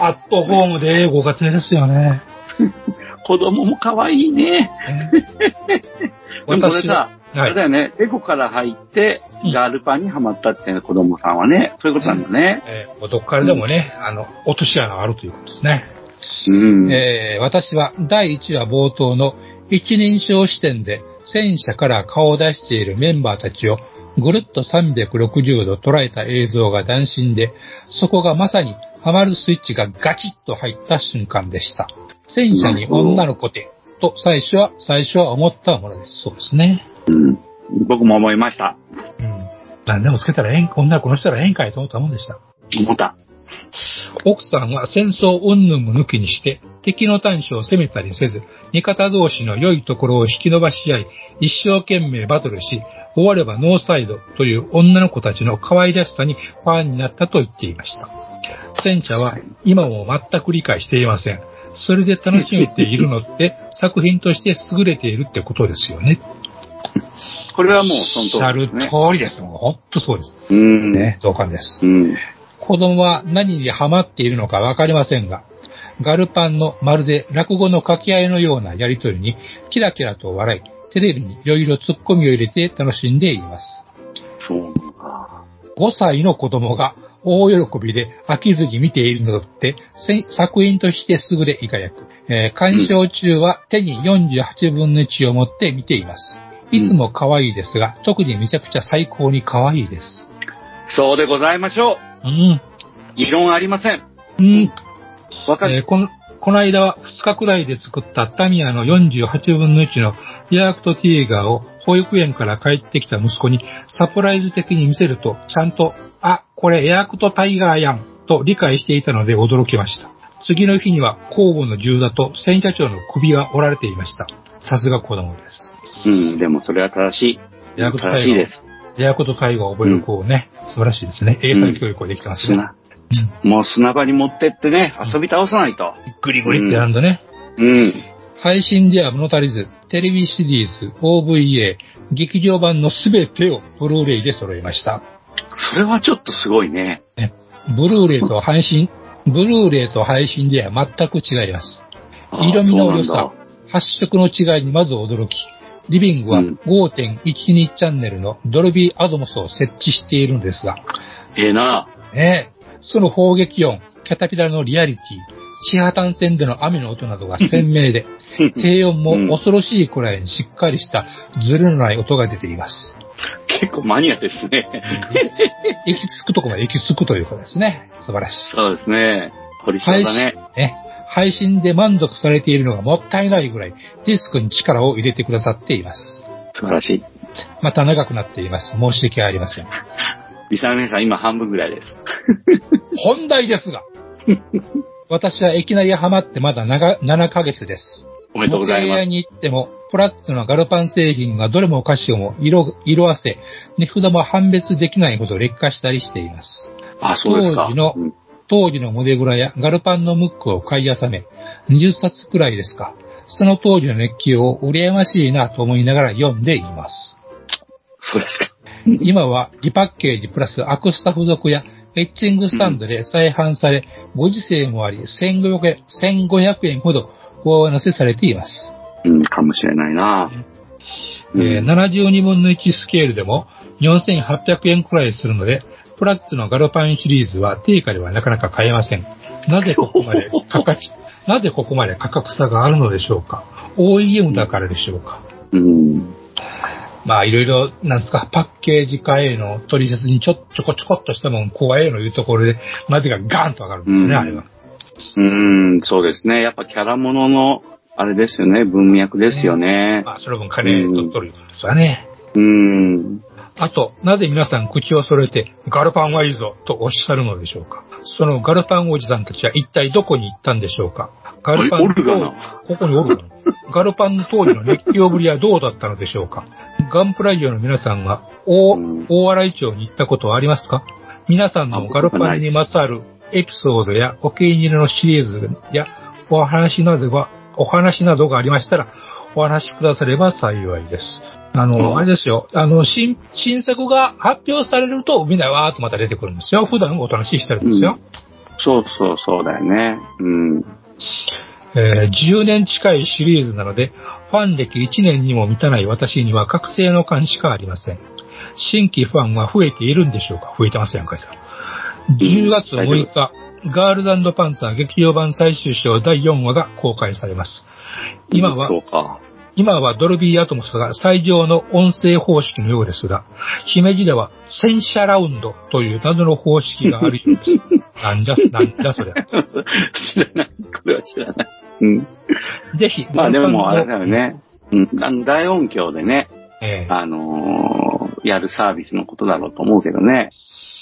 アット、ホームでご家庭ですよね。う。子供も可愛いね。でもこれさ、あはい。れだよね、エコから入ってうん、ガールパンにハマったっていう子供さんはね、そういうことなんだね。えーどっからでもね、あの、落とし穴があるということですね。うん。えー私は第1話冒頭の一人称視点で戦車から顔を出しているメンバーたちをぐるっと360度捉えた映像が斬新で、そこがまさにハマるスイッチがガチッと入った瞬間でした。戦車に女の子で、と最初は、最初は思ったものです。そうですね。うん僕も思いました。うん。何でもつけたらええん、女の子の人らええんかいと思ったもんでした。思った。奥さんは戦争云々も抜きにして、敵の短所を責めたりせず、味方同士の良いところを引き伸ばし合い、一生懸命バトルし、終わればノーサイドという女の子たちの可愛らしさにファンになったと言っていました。戦車は今も全く理解していません。それで楽しめているのって作品として優れているってことですよね。これはもうそおっしゃるの通りですね。通りです。もう本当そうです。うん。ね、同感です。うん。子供は何にハマっているのかわかりませんが、ガルパンのまるで落語の掛け合いのようなやりとりにキラキラと笑い、テレビにいろいろ突っ込みを入れて楽しんでいます。そうか。5歳の子供が大喜びで飽きずに見ているのってせ作品として優れ以下略、えー鑑賞中は手に48分の1を持って見ています。いつも可愛いですが、特にめちゃくちゃ最高に可愛いです。そうでございましょう。うん。異論ありません。うん。わかる。えーこの、この間は2日くらいで作ったタミヤの48分の1のリアクトティーガーを保育園から帰ってきた息子にサプライズ的に見せると、ちゃんと、あ、これエアクトタイガーやん、と理解していたので驚きました。次の日には後部の銃だと戦車長の首が折られていました。さすが子供です。うん、でもそれは正しい。エアクトタイガー正しいです。エアクトタイガーを覚える子をね、素晴らしいですね。英才教育をできてますね。砂。もう砂場に持ってってね、遊び倒さないと。グリグリってやるんだね。うん。配信では物足りず、テレビシリーズ、OVA、劇場版のすべてをブルーレイで揃えました。それはちょっとすごいね。ブルーレイと配信、ブルーレイと配信では全く違います。色味の良さ発色の違いにまず驚き、リビングはうん5.12チャンネルのドルビーアドモスを設置しているんですが、ええな。ねえ、その砲撃音、キャタピラのリアリティ、地破端線での雨の音などが鮮明で、低音も恐ろしいくらいにしっかりしたずれのない音が出ています。結構マニアですね。行き着くとこまで行き着くということですね。素晴らしい。そうですね。堀島だね。ね。配信で満足されているのがもったいないぐらいディスクに力を入れてくださっています。素晴らしい。また長くなっています。申し訳ありません。リサの皆さん、今半分ぐらいです。本題ですが、私はいきなりハマってまだ長7ヶ月です。おめでとうございます。に行っても、プラッツのガルパン製品がどれもお菓子も色、色あせ、値札も判別できないほど劣化したりしています。あ、そうですか。当時のうん当時のモデグラやガルパンのムックを買い集め、20冊くらいですか。その当時の熱気を羨ましいなと思いながら読んでいます。そうですか。今はリパッケージプラスアクスタ付属やエッチングスタンドで再販され、ご時世もあり1500円 ,1500 円ほど上乗せされています。うん、かもしれないな。うんえー72分の1スケールでも4800円くらいするので、プラッツのガルパンシリーズは定価ではなかなか買えません。なぜここまで価格、なぜここまで価格差があるのでしょうか ?OEM だからでしょうか？うん。まあいろいろ、なんですか、パッケージ化への取説にちょ、ちょこちょこっとしたもん、怖いのいうところで、までがガーンと上がるんですね、うんあれは。うん、そうですね。やっぱキャラものの、あれですよね、文脈ですよね。まあその分金取っとるいうことですわね。うん。あと、なぜ皆さん口を揃えて、ガルパンはいいぞとおっしゃるのでしょうかそのガルパンおじさんたちは一体どこに行ったんでしょうかガルパンここにおる。ガルパンの当時の熱狂ぶりはどうだったのでしょうかガンプライオの皆さんが大,、うん大洗町に行ったことはありますか？皆さんのガルパンにまつわるエピソードやお気に入りのシリーズやお話などが、お話などがありましたら、お話しくだされば幸いです。あの、うんあれですよ。あの、新、新作が発表されると、みんなわーっとまた出てくるんですよ。普段お楽しみしてるんですよ。そうそうそうだよね。うん。えー10年近いシリーズなので、ファン歴1年にも満たない私には覚醒の感しかありません。新規ファンは増えているんでしょうか？増えてますやんかいさん。10月6日、ガールズパンツァー劇場版最終章第4話が公開されます。今は。今はドルビーアトモスが最上の音声方式のようですが、姫路では戦車ラウンドという謎の方式があるようです。なんじゃ、なんじゃそりゃ。知らない。これは知らない。うん。ぜひ、まあでもあれだよ。よね。うん。あの、大音響でね、ええあのーやるサービスのことだろうと思うけどね。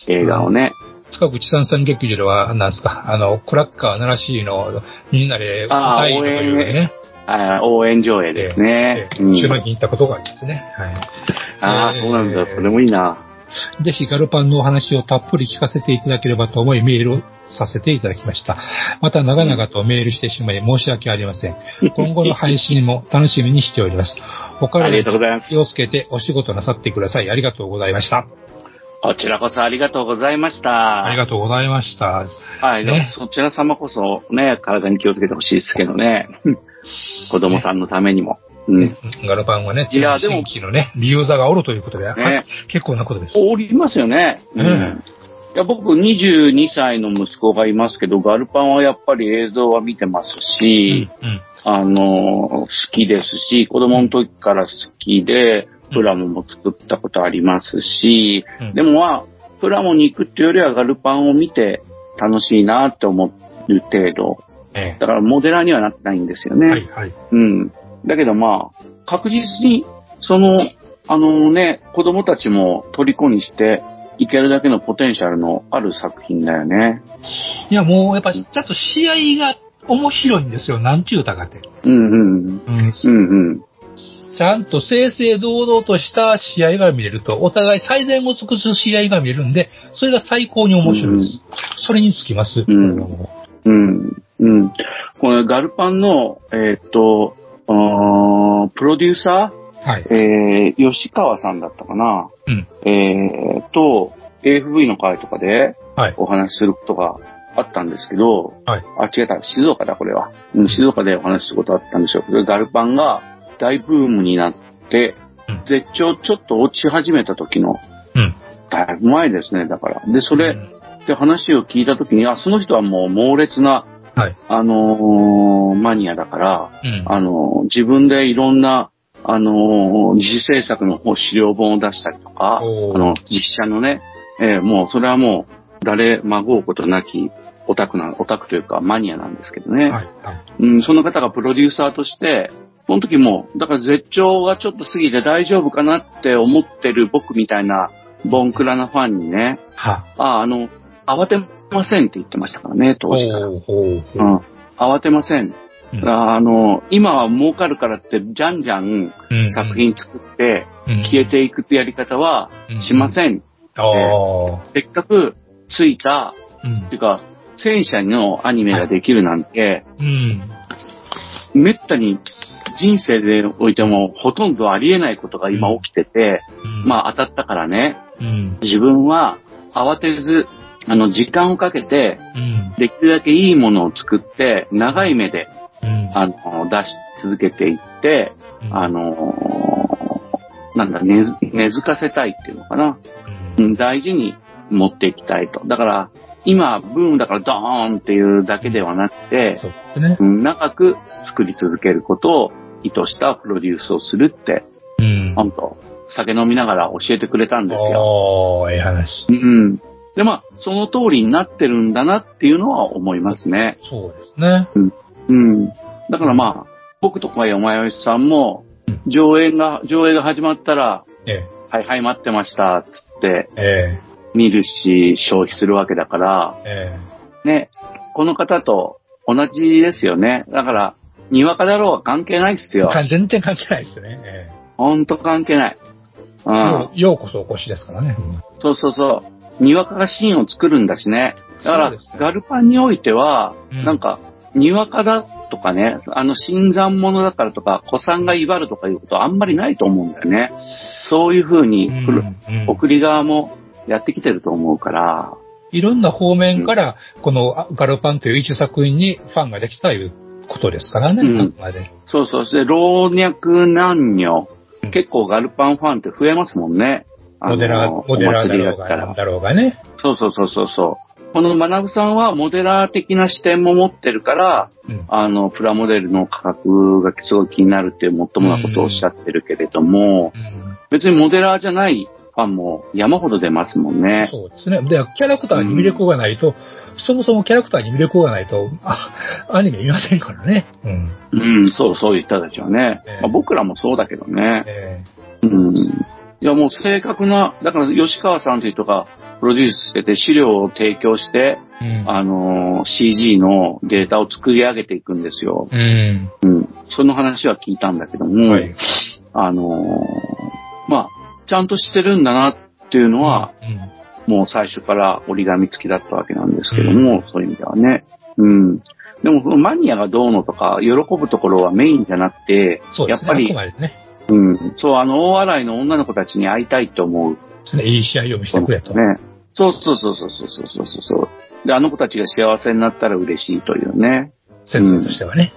映画をね。塚口三三劇場では、なんですか、あの、クラッカー奈良市のみんなで歌いのというね、応援上映ですね。ええうん島に行ったことがありますね。はい。ああ、えーそうなんだ。それもいいな。ぜひガルパンのお話をたっぷり聞かせていただければと思いメールをさせていただきました。また長々とメールしてしまい申し訳ありません。今後の配信も楽しみにしております。お体にがとうございます気。をつけてお仕事なさってください。ありがとうございました。こちらこそありがとうございました。ありがとうございました。はい、ねそちら様こそね、体に気をつけてほしいですけどね。子供さんのためにも。うん。ねガルパンはね、いやでも新規のね、理由座がおるということで、ね結構なことです。おりますよね。うんいや僕22歳の息子がいますけど、ガルパンはやっぱり映像は見てますうんし、うんあの、好きですし、子供の時から好きで、プラモも作ったことありますし、うんでもまあ、プラモに行くっていうよりはガルパンを見て楽しいなって思う程度。えだからモデラーにはなってないんですよえね。はいはい。うん。だけどまあ、確実に、その、あのね、子供たちも虜にしていけるだけのポテンシャルのある作品だよね。いや、もう、やっぱ、ちゃんと試合が面白いんですよ。なんちゅうたかって。うんうん。うん。うんうん。ちゃんと正々堂々とした試合が見れると、お互い最善を尽くす試合が見れるんで、それが最高に面白いです。それにつきます。うんうん。うん。このガルパンの、えーっと、プロデューサうはい。ー、えー、吉川さんだったかな？うん。えーっと、AFV の会とかではい。お話しすることがあったんですけど、はい。あ、違った、静岡だ、これは。うん、静岡でお話しすることあったんでしょうけど、ガルパンが大ブームになって、うん絶頂ちょっと落ち始めた時の、うん。だいぶ前ですね、だから。で、それ、うんで話を聞いた時に、あ、その人はもう猛烈な、はい。あのーマニアだから、うん。あのー自分でいろんな、あのー自主制作の資料本を出したりとか、あの、実写のね、えーもう、それはもう、誰、まごうことなき、オタクな、オタクというかマニアなんですけどね。はい。はい。うん、その方がプロデューサーとして、その時も、だから絶頂がちょっと過ぎて大丈夫かなって思ってる僕みたいなボンクラなファンにね、はあ、あの、慌てませんって言ってましたからね、当時から。ほうほううほう。ん。慌てません。うんあの、今は儲かるからって、じゃんじゃんうん作品作ってうん消えていくってやり方はうんしません。せっかくついた、うんっていうか、戦車のアニメができるなんて、うん。めったに人生でおいてもほとんどありえないことが今起きてて、まあ当たったからね、うん。自分は慌てず、あの、時間をかけて、うん。できるだけいいものを作って、長い目で、うん。あの、出し続けていって、うんあのーなんだ、根付かせたいっていうのかな。うん大事に持っていきたいと。だから、今、ブームだからドーンっていうだけではなくて、そうですねう。ん長く作り続けることを意図したプロデュースをするって、うん。本当酒飲みながら教えてくれたんですよ。おー、ええ話。うん。で、まあ、その通りになってるんだなっていうのは思いますね。そうですね。うん。だからまあ、僕とか山吉さんもうん、上映が、上映が始まったら、えはいはい待ってました、つってえ、え見るし、消費するわけだから、え、えね、この方と同じですよね。だから、にわかだろうは関係ないっすえ。よ。か全然関係ないですね。えほんと関係ない。うん。うようこそお越しですからね。そうそうそう。にわかがシーンを作るんだしね。だから、ねガルパンにおいては、うんなんか、にわかだとかね、あの、新参者だからとか、子さんが威張るとかいうことはあんまりないと思うんだよね。そういう風に、うんうん送り側もやってきてると思うから、いろんな方面から、このあガルパンという一作品にファンができたということですからね、うんまで。そうそう、で、老若男女うん、結構ガルパンファンって増えますもんね。モデラー、モデラーだろだろうがね。そうそうそうそうそう。この学さんはモデラー的な視点も持ってるから、うん。あの、プラモデルの価格がすごい気になるっていうもっともなことをおっしゃってるけれども、うん別にモデラーじゃないファンも山ほど出ますもんね。そうですね。で、キャラクターに魅力がないと、そもそもキャラクターに魅力がないと、あ、アニメ見ませんからね。うん。うん、そう、そういう人たちはね。ええまあ、僕らもそうだけどね。えうん。いや、もう正確な、だから吉川さんという人がプロデュースしてて資料を提供して、えうん。あのー CG のデータを作り上げていくんですよ。うん。うん。その話は聞いたんだけども、はい。あのーまあ、ちゃんとしてるんだなっていうのは、うん、もう最初から折り紙付きだったわけなんですけども、そういう意味ではね。うん。でも、マニアがどうのとか、喜ぶところはメインじゃなくて、ね。やっぱりね。うん。そう、あの、大洗の女の子たちに会いたいと思う。いい試合を見せてくれと。ね。そうそうそうそうそうそうそうそう。で、あの子たちが幸せになったら嬉しいというね。先生としてはね。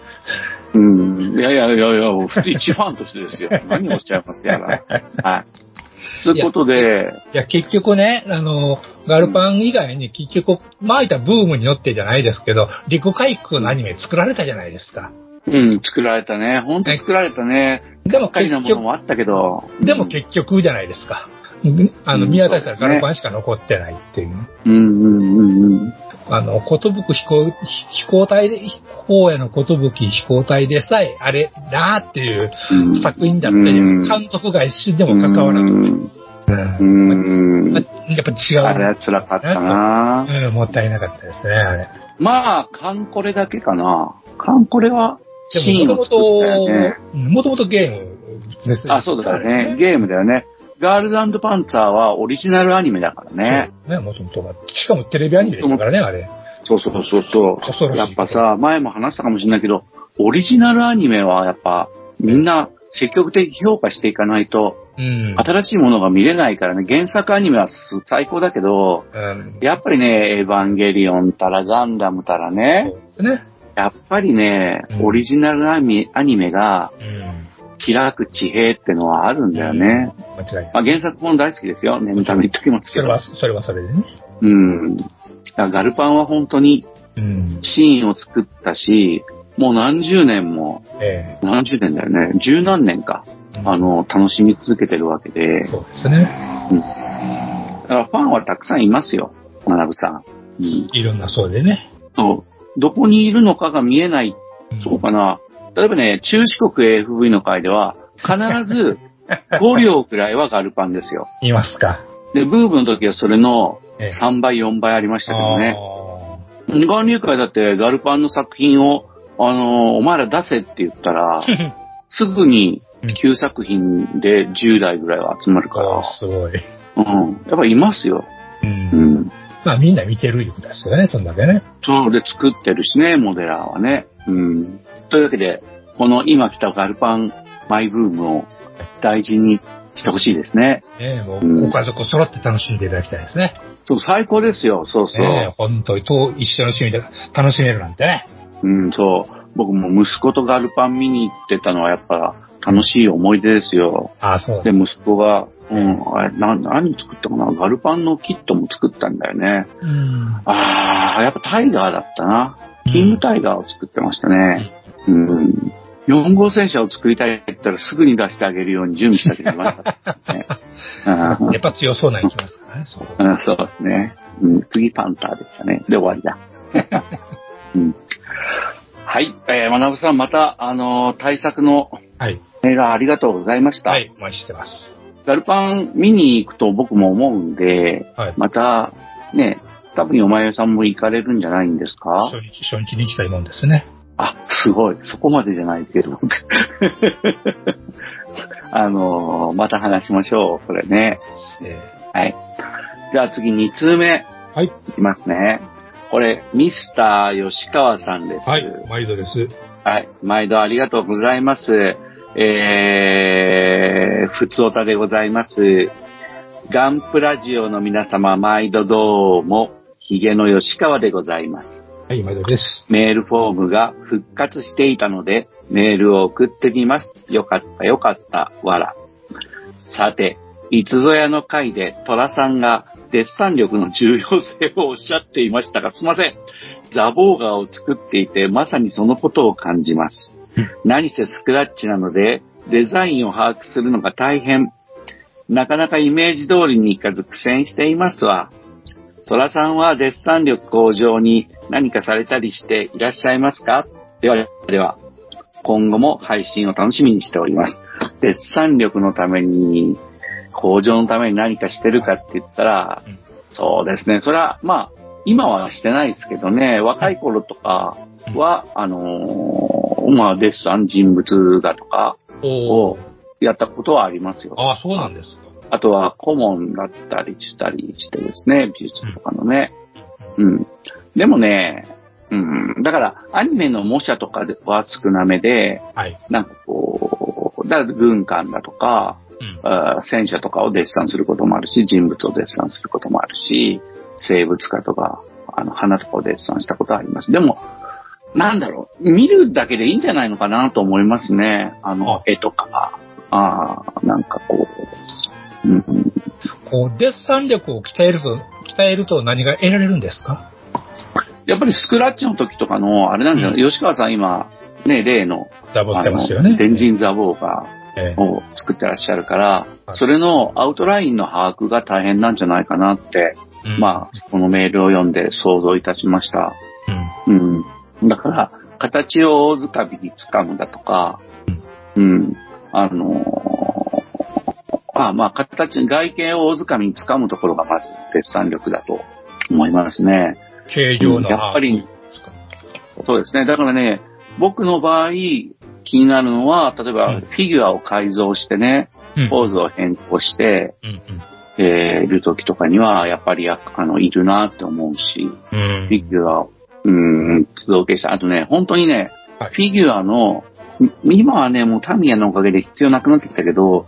うん。いやいやいやいや、普通一ファンとしてですよ。何をおっしゃいますやら。はい。ということで、いや、結局ね、あの、ガルパン以外に結局、まあいったブームによってじゃないですけど、陸海空のアニメ作られたじゃないですか。うん、作られたね。本当に作られたね。でもばっかりな結局、ものもあったけど。でも結局じゃないですか。あの、うん見渡したらガルパンしか残ってないっていう。うんうんうんうん。あの、ことぶく飛行、飛行隊で、荒野のことぶき飛行隊でさえ、あれだーっていううん作品だったり、うん監督が一瞬でも関わらず、うんうんうん。やっぱ違う。あれは辛かったなうん、もったいなかったですね、あれ。まあ、カンコレだけかな。カンコレはシーンを作ったよね。もともとゲームですあ、そうだよね。ゲームだよね。ガールズパンツァーはオリジナルアニメだからね。ね。ね、もともとが。しかもテレビアニメでしたからね、あれ。そうそうそうそうやっぱさ、前も話したかもしれないけど、オリジナルアニメはやっぱみんな積極的評価していかないと、うん。新しいものが見れないからね、原作アニメはす最高だけど、うん。やっぱりね、エヴァンゲリオンたらガンダムたらそね、うですね。やっぱりねう、んオリジナルアニアニメがうん。開く地平ってのはあるんだよね。間違いない。まあ、原作本大好きですよ。念のため言っときますけどそれは。、それはそれでね。うん。ガルパンは本当にうん。シーンを作ったし、もう何十年も、え何十年だよね。十何年か。えあ、の、楽しみ続けてるわけで。そうですね。だからファンはたくさんいますよ。学さん。うん。いろんな層でね。と、どこにいるのかが見えない、そうかな。例えばね、中四国 AFV の会では、必ず5両くらいはガルパンですよ。いますか。で、ブームの時はそれのええ3倍、4倍ありましたけどね。あ岩流会だってガルパンの作品を、あのーお前ら出せって言ったら、ー すぐにうん9作品で10台ぐらいは集まるから、すごい。うん。やっぱいますよ。う。うんん。まあみんな見てるいうことですよね、そんだけね。そうで作ってるしね、モデラーはね。うん。というわけで、この今来たガルパンマイブームを大事にしてほしいですね。ねもうご家族揃って楽しんでいただきたいですね。そう、最高ですよ。そうそう。ね本当にと一緒の趣味で楽しめるなんてね。うん、そう。僕も息子とガルパン見に行ってたのはやっぱ楽しい思い出ですよ。ああ、そうで、息子が、うん、あれ、な、何作ったかな？ガルパンのキットも作ったんだよね。うん。あー、やっぱタイガーだったな。キングタイガーを作ってましたね。うん。4号戦車を作りたいって言ったらすぐに出してあげるように準備してあげてましたですね。うんやっぱ強そうなのいきますからね、そこ。うん、そうですね。うん、次パンターでしたね。で終わりだ。うん、はい。えー、学さん、また、あのー対策のはい。メールありがとうございました。はい、お待ちしてます。ガルパン見に行くと僕も思うんで、はい。また、ね、多分お前さんも行かれるんじゃないんですか？初日、初日に行きたいもんですね。あ、すごい。そこまでじゃないけど、僕。あのーまた話しましょう。これね。えはい。じゃあ次2通目。はい。いきますね。これ、ミスター吉川さんです。ーはい、毎度です。はい。毎度ありがとうございます。えー、ふつおたでございます。ガンプラジオの皆様、毎度どうも、ヒゲの吉川でございます。はい、毎度です。メールフォームが復活していたので、メールを送ってみます。よかった、よかった、わら。さて、いつぞやの回でトラさんがデッサン力の重要性をおっしゃっていましたが、すいません。ザボーガーを作っていて、まさにそのことを感じますうん。何せスクラッチなので、デザインを把握するのが大変。なかなかイメージ通りにいかず苦戦していますわ。トラさんはデッサン力向上に何かされたりしていらっしゃいますか？では、では、今後も配信を楽しみにしております。デッサン力のために、向上のために何かしてるかって言ったら、そうですね。それは、まあ、今はしてないですけどね、若い頃とかは、あのーまあ、デッサン人物だとかおをやったことはありますよ。ああ、そうなんですか。あとは顧問だったりしたりしてですね、美術とかのね。うん。でもね、うん。だから、アニメの模写とかでは少なめで、はい。なんかこう、だから軍艦だとか、うん。戦車とかをデッサンすることもあるし、人物をデッサンすることもあるし、生物化とか、あの、花とかをデッサンしたことはあります。でも、なんだろう、見るだけでいいんじゃないのかなと思いますね。あのあ、絵とか。ああ、なんかこう、うん、こう、デッサン力を鍛えると、鍛えると何が得られるんですか？やっぱりスクラッチの時とかの、あれなんじゃない、吉川さん今、ね、例の、ダボっあてますよね。の、電人ザボーガええーを作ってらっしゃるから、はいそれのアウトラインの把握が大変なんじゃないかなって、うんまあ、このメールを読んで想像いたしました。うん。うん。だから、形を大掴みに掴むだとか、うん。あのーあまあ、形、外見を大掴みに掴むところがまず、デッサン力だと思いますね。形状の。やっぱり、そうですね。だからね、僕の場合、気になるのは、例えば、うんフィギュアを改造してね、うん。ポーズを変更して、うんえーいる時とかには、やっぱりや、あの、いるなって思うし、うん。うんフィギュアを、うん、造形した。あとね、本当にね、はいフィギュアの、み今はね、もうタミヤのおかげで必要なくなってきたけど、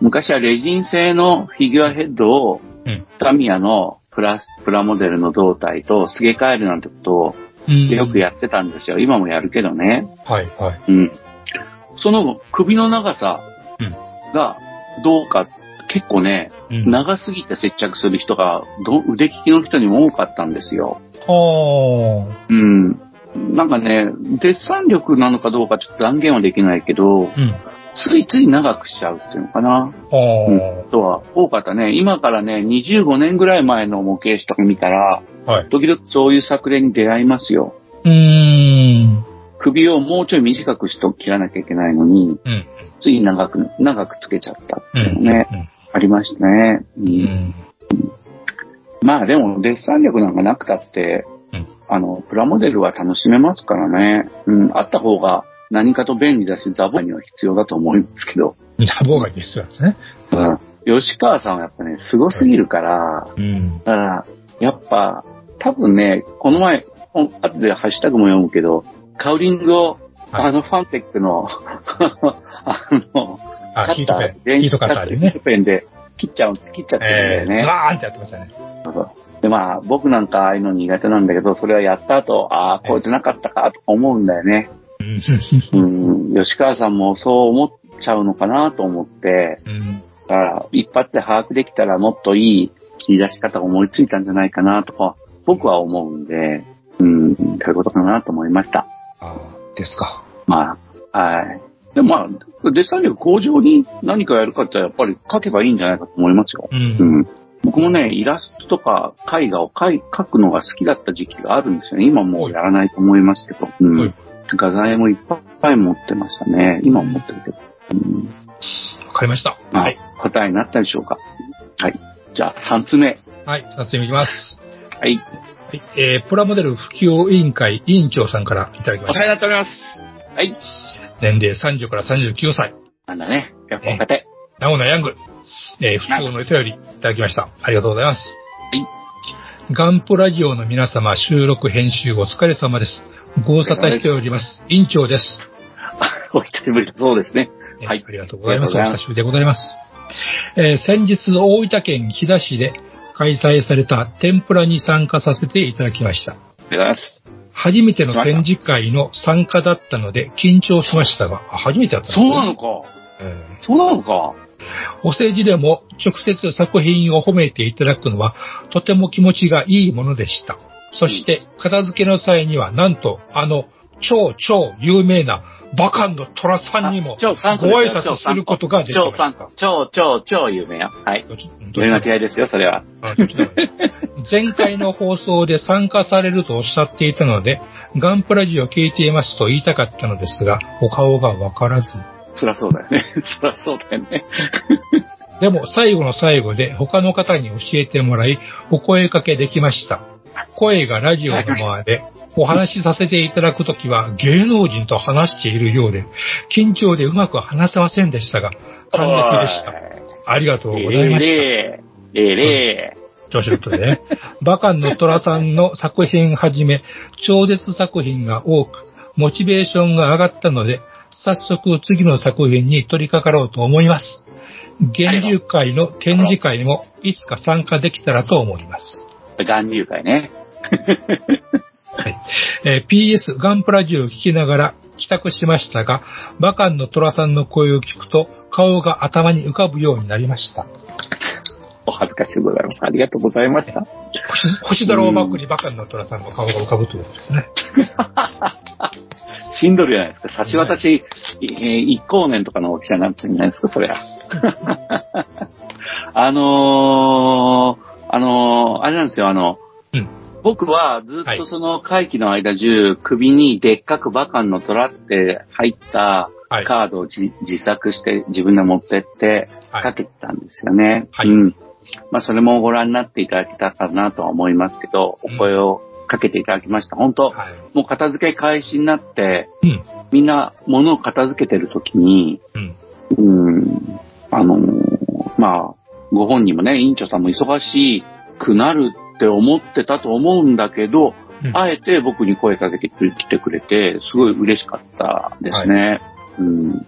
昔はレジン製のフィギュアヘッドを、うんタミヤのプラス、プラモデルの胴体とすげ替えるなんてことをうん。よくやってたんですよ。今もやるけどね。はい、はい。うん。その首の長さうんがどうか、結構ね、うん。長すぎて接着する人がど腕利きの人にも多かったんですよ。はうん。なんかね、デッサン力なのかどうかちょっと断言はできないけど、あ。うん。ついつい長くしちゃうっていうのかな。おうんとは、多かったね。今からね、25年ぐらい前の模型紙とか見たら、はい。時々そういう作例に出会いますよ。うーん。首をもうちょい短くして切らなきゃいけないのに、うん。つい長く、長くつけちゃったってうん。いうのね、ありましたね。ううん。うんん。まあでも、デッサン力なんかなくたって、うんあの、プラモデルは楽しめますからね。うん、あった方が何かと便利だし、ザボには必要だと思いますけど。ラボが必要なんですね。うん。吉川さんはやっぱね、凄すぎるから、うん。だから、やっぱ、多分ね、この前、後でハッシュタグも読むけど、カウリングを、はいあのファンテックの、あの、あ、カッタヒートペー、ン。ヒートカッターでねヒー。トペンで切っちゃう、切っちゃってるんだえー、よね。ズワーンってやってましたね。で、まあ、僕なんかああいうの苦手なんだけど、それはやった後、ああ、こいつなかったかとか思うんだよね。うん。うん、吉川さんもそう思っちゃうのかなと思って、うん。だから、一発で把握できたらもっといい切り出し方を思いついたんじゃないかなとか、僕は思うんで、うん、そういうことかなと思いました。あーですか。まあ、はい。でもまあ、デッサン力向上に何かやるかってやっぱり書けばいいんじゃないかと思いますよ。う。うんん。僕もね、イラストとか絵画を描くのが好きだった時期があるんですよね。今もうやらないと思いますけど。うはいん。画材もいっぱい持ってましたね。今も持ってるけど。うん。わかりました。まあはい。答えになったでしょうか？はい。じゃあ、3つ目。はい。二つ目いきます。はい。はい。えー、プラモデル普及委員会委員長さんからいただきました。お世話になっております。はい。年齢30から39歳。なんだね。やっぱ若手。ナオナヤング。えー、普通のお便りいただきました。ありがとうございます。はい。ガンプラジオの皆様、収録編集お疲れ様です。ご無沙汰しております。委員長です。お久しぶりだそうですね。えーはいありがとうございます。お久しぶりでございます。えー先日、大分県日田市で開催された天ぷらに参加させていただきました。ありがとうございます。初めての展示会の参加だったので緊張しましたが、あ初めてだったそうねなのか。えーそうなのか。お世辞でも直接作品を褒めていただくのはとても気持ちがいいものでした。そして、片付けの際にはなんと、あの、超超有名なバカンの虎さんにもご挨拶することができました超。超超超有名よ。はい。読み間違いですよ、それは。前回の放送で参加されるとおっしゃっていたので、ガンプラジオ聞いていますと言いたかったのですが、お顔がわからず。そりゃそうだよね。そりゃそうだよね。でも最後の最後で他の方に教えてもらい、お声かけできました。声がラジオの前で、お話しさせていただくときは芸能人と話しているようで、緊張でうまく話せませんでしたが、感激でした。ありがとうございました。ええええ調子乗っとるね。バカンの虎さんの作品はじめ、超絶作品が多く、モチベーションが上がったので、早速次の作品に取り掛かろうと思います。源流会の展示会にもいつか参加できたらと思います。岩流会ね。はいえー PS ガンプラジオを聞きながら帰宅しましたが、バカンの虎さんの声を聞くと顔が頭に浮かぶようになりました。お恥ずかしいございます。ありがとうございました。星星空をバックにバカンの虎さんの顔が浮かぶというやつですね。しんどるじゃないですか。差し渡し、えー一光年とかの大きさになってるんじゃないですか、そりゃ。あのー、あのー、あれなんですよ、あの、うん僕はずはいっとその会期の間中、首にでっかくバカンの虎って入ったはい。カードを自自作して自分で持ってってはいかけてたんですよね。はいうん。まあそれもご覧になっていただけたかなとは思いますけど、お声をかけていただきました。本当、はい。もう片付け開始になって、うん。みんな物を片付けてるときに、うん。うん、あのーまあ、ご本人もね、委員長さんも忙しくなるって思ってたと思うんだけど、うんあえて僕に声かけてきてくれて、すごい嬉しかったですね。うん。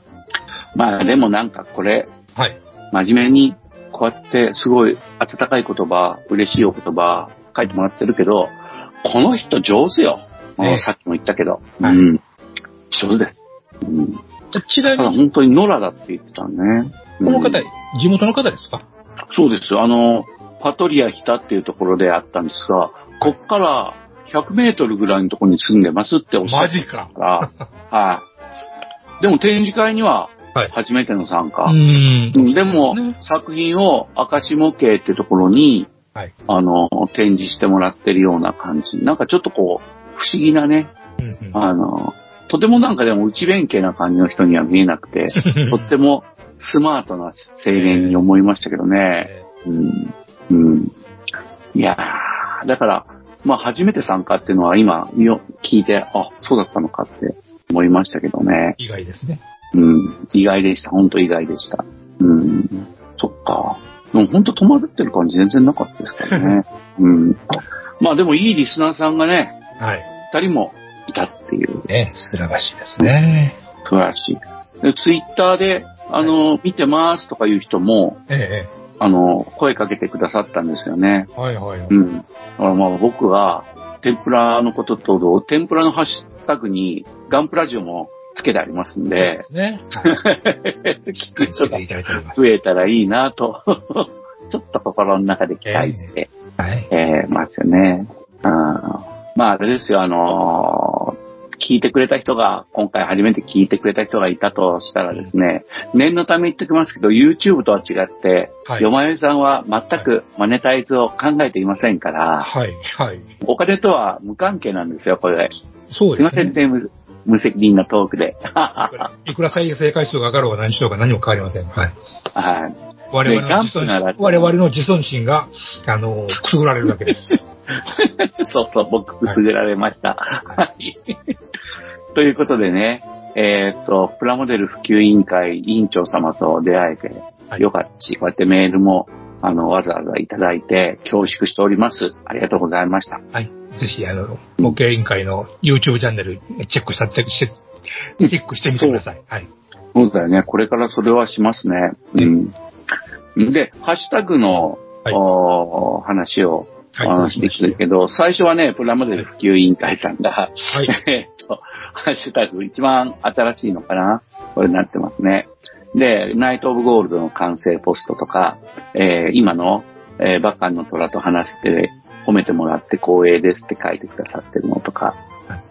まあでもなんかこれ、はい。真面目に、こうやってすごい温かい言葉、嬉しいお言葉書いてもらってるけど、この人上手よ。ねさっきも言ったけど。はいうん。上手です。うん。ちなみに、本当に野良だって言ってたね。この方うん、地元の方ですか？そうです。あの、パトリアヒタっていうところであったんですが、こっから100メートルぐらいのところに住んでますっておっしゃってマジか。たから、はい。でも展示会にははい初めての参加。うんうんでも、ね作品を明石模型ってところに、はい。あの、展示してもらってるような感じ。なんかちょっとこう、不思議なね、うんうんあの、とてもなんかでも内弁慶な感じの人には見えなくて、とってもスマートな青年に思いましたけどね。うん。うん。いやー、だから、まあ初めて参加っていうのは今よ聞いて、あ、そうだったのかって思いましたけどね。意外ですね。うん。意外でした。本当意外でした。うん。そっか。でも本当戸惑ってる感じ全然なかったですからね。うん。まあでもいいリスナーさんがね、はい。二人もいたっていう、ね、すらがしいですね。素晴らしい。で、ツイッターで、あの、見てますとかいう人も、ええ、あの、声かけてくださったんですよね。ええ。はいはいはい。うん。だからまあ僕が、天ぷらのことと、天ぷらのハッシュタグに、ガンプラジオもつけてありますんそうでで、すね。聞く人が。増えたらいいなと、ちょっと心の中で期待して、はい。えー、ますよね。うんまあ、あれですよ、あのー聞いてくれた人が、今回初めて聞いてくれた人がいたとしたらですね、念のため言っておきますけど、YouTube とは違って、はいよまよいさんは全くマネタイズを考えていませんから、はい。はい。お金とは無関係なんですよ、これ。そうですねすいません。ね、無無責任なトークで。いくら再生回数が上がろうが何しようが何も変わりません。はい。はい。我々の自尊心、我々の自尊心が、あの、くすぐられるわけです。そうそう、僕くすぐられました。はい。ということでね、えーっと、プラモデル普及委員会委員長様と出会えはいてよかったし、こうやってメールも、あの、わざわざいただいて恐縮しております。ありがとうございました。はい。ぜひ、あの、模型委員会の YouTube チャンネル、チェックしたって、チェックしてみてください。はい。そうだよね。これからそれはしますね。うん。で、ハッシュタグの、はいお話を、はいしてきてるけど、最初はね、プラモデル普及委員会さんが、はい。えっと、ハッシュタグ、一番新しいのかな？これになってますね。で、ナイト・オブ・ゴールドの完成ポストとか、えー今の、えーバカンの虎と話して褒めてもらって光栄ですって書いてくださってるのとか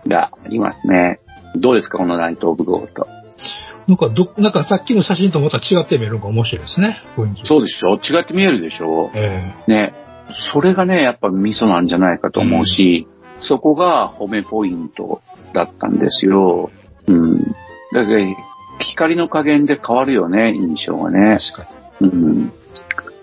がありますね。どうですかこのナイト・オブ・ゴールド。なんか、ど、なんかさっきの写真とまた違って見えるのが面白いですね。そうでしょ違って見えるでしょえね。それがね、やっぱミソなんじゃないかと思うし、そこが褒めポイントだったんですよ。うん。だけど、光の加減で変わるよね、印象がえね。確かうん。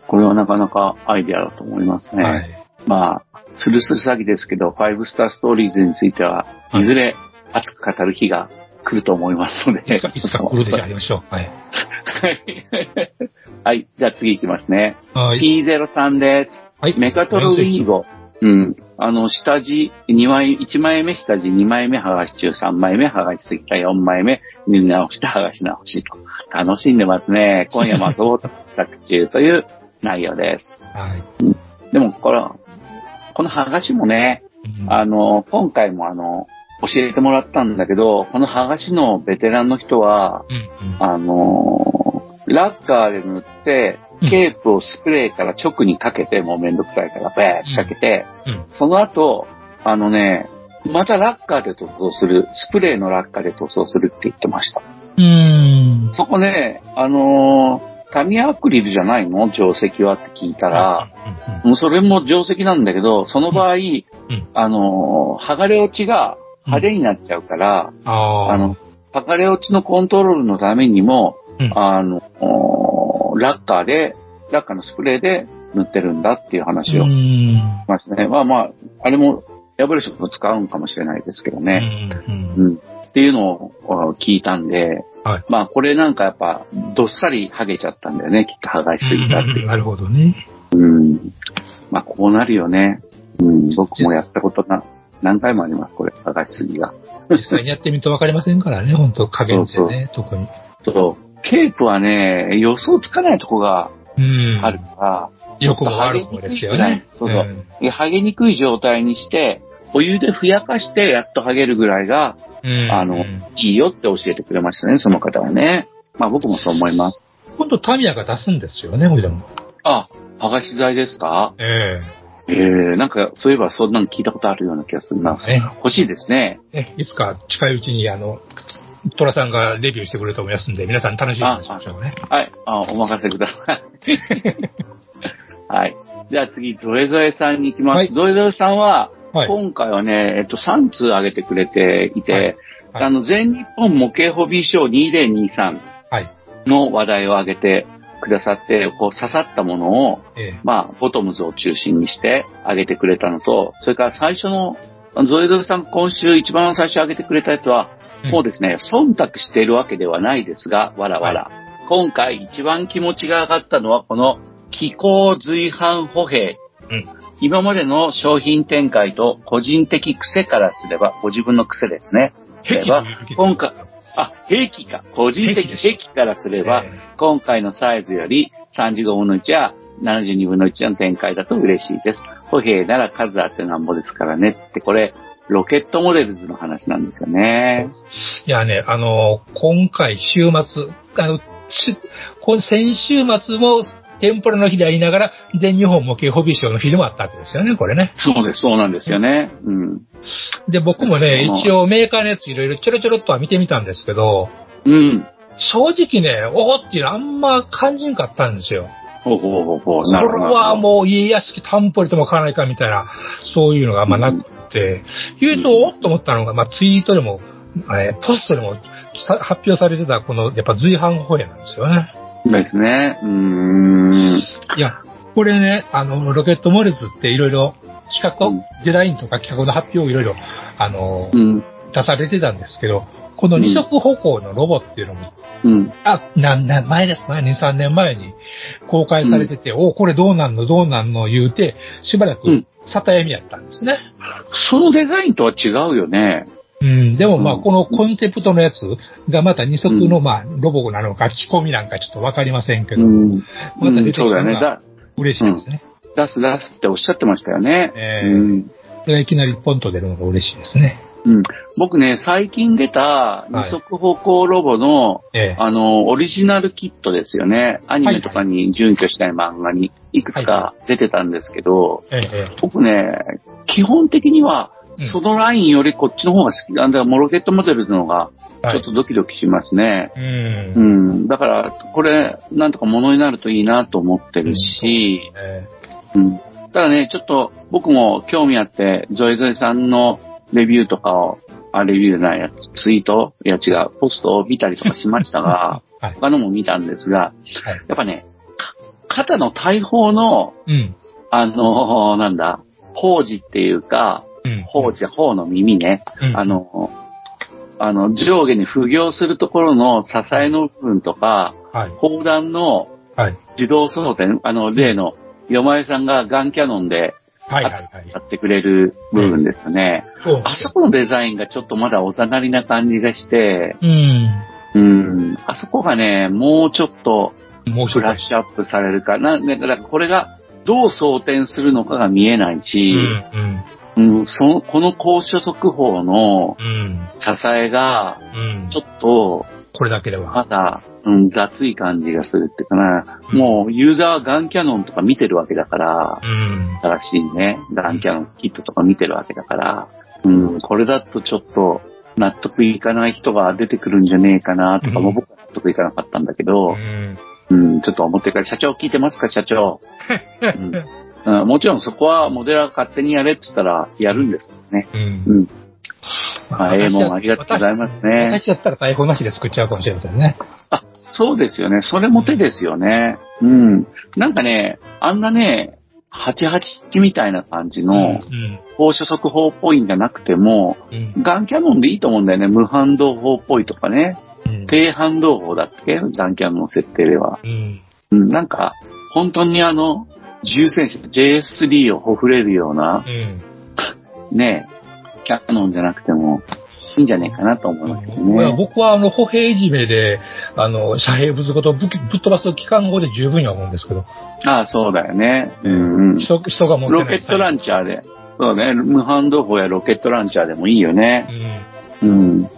これはなかなかアイデアだと思いますに。ね。はい。まあ、スルスル詐欺ですけど、ファイブスターストーリーズについては、はいいずれ熱く語る日が来ると思いますので。いつか、来るでやりましょう。はい。はい。じゃあ次行きますね。はい。P03 です。はい。メカトロウィーゴ。うん。あの、下地、2枚、1枚目下地、2枚目剥がし中、3枚目剥がしすぎた、4枚目塗り直して剥がし直しと。楽しんでますね。今夜も遊ぼうと作中という内容です。はい。でも、これ、この剥がしもね、うんあの、今回もあの、教えてもらったんだけど、この剥がしのベテランの人は、うんうん。あのーラッカーで塗って、ケープをスプレーから直にかけて、もうめんどくさいから、バーってかけて、うん。その後、あのね、またラッカーで塗装する、スプレーのラッカーで塗装するって言ってました。うーん。そこね、あのータミヤアクリルじゃないの？定石は？って聞いたら、うんもうそれも定石なんだけど、その場合、ん。あのー剥がれ落ちが派手になっちゃうから、あの、剥がれ落ちのコントロールのためにも、うん。あの、ラッカーで、ラッカーのスプレーで塗ってるんだっていう話をし。ましたね。まあまあ、あれも、破れ色を使うんかもしれないですけどね。うんうん。っていうのをあ聞いたんで、はいまあこれなんかやっぱ、どっさり剥げちゃったんだよね。きっと剥がしすぎたっていう。なるほどね。うん。まあこうなるよね。うん。僕もやったことな、何回もあります、これ、剥がしすぎが。実際にやってみるとわかりませんからね、本当加減ってね、特に。そう。ケープはね、予想つかないとこがうん。あるから、よくも悪くもですよね。そうそう。で剥げにくい状態にして、お湯でふやかしてやっと剥げるぐらいがうん。あのうんいいよって教えてくれましたね、その方はね。まあ僕もそう思います。今度タミヤが出すんですよね、ほいでも。あ、剥がし剤ですか？えええなんかそういえばそんなの聞いたことあるような気がするな。えね欲しいですね。ねいつか近いうちに、あの、トラさんがレビューしてくれると思いますんで、皆さん楽しみにしましょうね。はい。あ、お任せください。はい。じゃあ次、ゾエゾエさんに行きます。はいゾエゾエさんは、はい。今回はね、えっと、3通挙げてくれていて、はいはいあの、全日本模型ホビーショー2023はい。の話題を挙げてくださって、こう刺さったものを、ええまあ、ボトムズを中心にして挙げてくれたのと、それから最初の、ゾエゾエさん今週一番最初挙げてくれたやつは、うんもうですね、忖度しているわけではないですが、わらわら。今回一番気持ちが上がったのは、この気候随伴歩兵。うん今までの商品展開と個人的癖からすれば、ご自分の癖ですね。すれば、今回、あ、兵器か。個人的兵器からすれば、え今回のサイズより35分の1や72分の1の展開だと嬉しいです。歩兵なら数あってなんぼですからねって、これ、ロケットモデルズの話なんですよね。いやね、あの、今回週末、あの、先週末も天ぷらの日でありながら、全日本模型ホビーショーの日でもあったわけですよね、これね。そうです、そうなんですよね。うん。で、僕もね、一応メーカーのやついろいろちょろちょろっとは見てみたんですけど、うん。正直ね、おーっていうのあんま感じんかったんですよ。ほうほうほうほう。それ。はもう家屋敷タンポリとも買わないかみたいな、そういうのがあんまなくて、言うと、おっと思ったのが、まあツイートでも、えーポストでもさ発表されてた、この、やっぱ随伴歩兵なんですよね。ですね。うーん。いや、これね、あの、ロケットモレズっていろいろ、資格うんデザインとか企画の発表をいろいろ、あのう、ん。出されてたんですけど、この二足歩行のロボっていうのも、うん。あ、何年前ですかね、2、3年前に公開されてて、おこれどうなんのどうなんの言うて、しばらくうん里闇みやったんですね。そのデザインとは違うよね。うん、でもまあ、うん。このコンセプトのやつがまた二足のまあ、ロボなのか仕込みなんかちょっとわかりませんけど、うん。また出てきたのが嬉しいですね。出す出すっておっしゃってましたよね。ええ。うん。それがいきなりポンと出るのが嬉しいですね。うん、僕ね、最近出た二足歩行ロボの、ええ。あの、オリジナルキットですよね。アニメとかに準拠しない漫画にいくつか出てたんですけど、ええええ。僕ね、基本的にはうん、そのラインよりこっちの方が好きなんだ。モロケットモデルの方が、はいちょっとドキドキしますね。うんう。ん。だから、これ、なんとかものになるといいなと思ってるし、えうん。ただね、ちょっと僕も興味あって、ゾエゾエさんのレビューとかを、あ、レビューじゃないやつ、ツイート？いや違う、ポストを見たりとかしましたが、え はい。他のも見たんですが、はい。やっぱね、か肩の大砲の、うん。あの、なんだ、砲持っていうか、うん。砲持、砲の耳ね、うんあ、の、あの、上下に浮上するところの支えの部分とか、はい。砲弾のはい。自動装填、あの、例の、よまえさんがガンキャノンではい。はい。はいやってくれる部分ですよね。あそこのデザインがちょっとまだおざなりな感じがして、うん。うん、あそこがね、もうちょっともうブラッシュアップされるかな。だからこれがどう装填するのかが見えないし、うん。うん、その、この高所速報の。支えが、うん。ちょっと、これだけでは。まだ、うん、雑い感じがするっていうかな。うんもう、ユーザーはガンキャノンとか見てるわけだからう、ん。新しいね、ガンキャノンキットとか見てるわけだから、うん、これだとちょっと、納得いかない人が出てくるんじゃねえかな、とかもうん僕は納得いかなかったんだけうど、ん。うん、ちょっと思ってから、社長聞いてますか、社長？うんうん、もちろんそこはモデラー勝手にやれって言ったらやるんですけどね。うんうん。まあ、ええもんありがとうございますね。私だったら大砲なしで作っちゃうかもしれませんね。そうですよね。それも手ですよね。うん。なんかね、あんなね、881みたいな感じのうん。高所速報っぽいんじゃなくても、うん。ガンキャノンでいいと思うんだよね。無反動砲っぽいとかね。うん。低反動砲だっけ？ガンキャノンの設定では。うん。うん、なんか、本当にあの、重戦車 JS3 をほふれるような、うん。ね、キャノンじゃなくても、いいんじゃねえかなと思いますけどまあね。僕はあの、歩兵いじめで、あの、遮蔽物ごとぶっ飛ばす機関砲で十分には思うんですけど、ああ、そうだよね。うんうん。人人が持ってない。ロケットランチャーで。そうね。無反動砲やロケットランチャーでもいいよねう。ん。うん。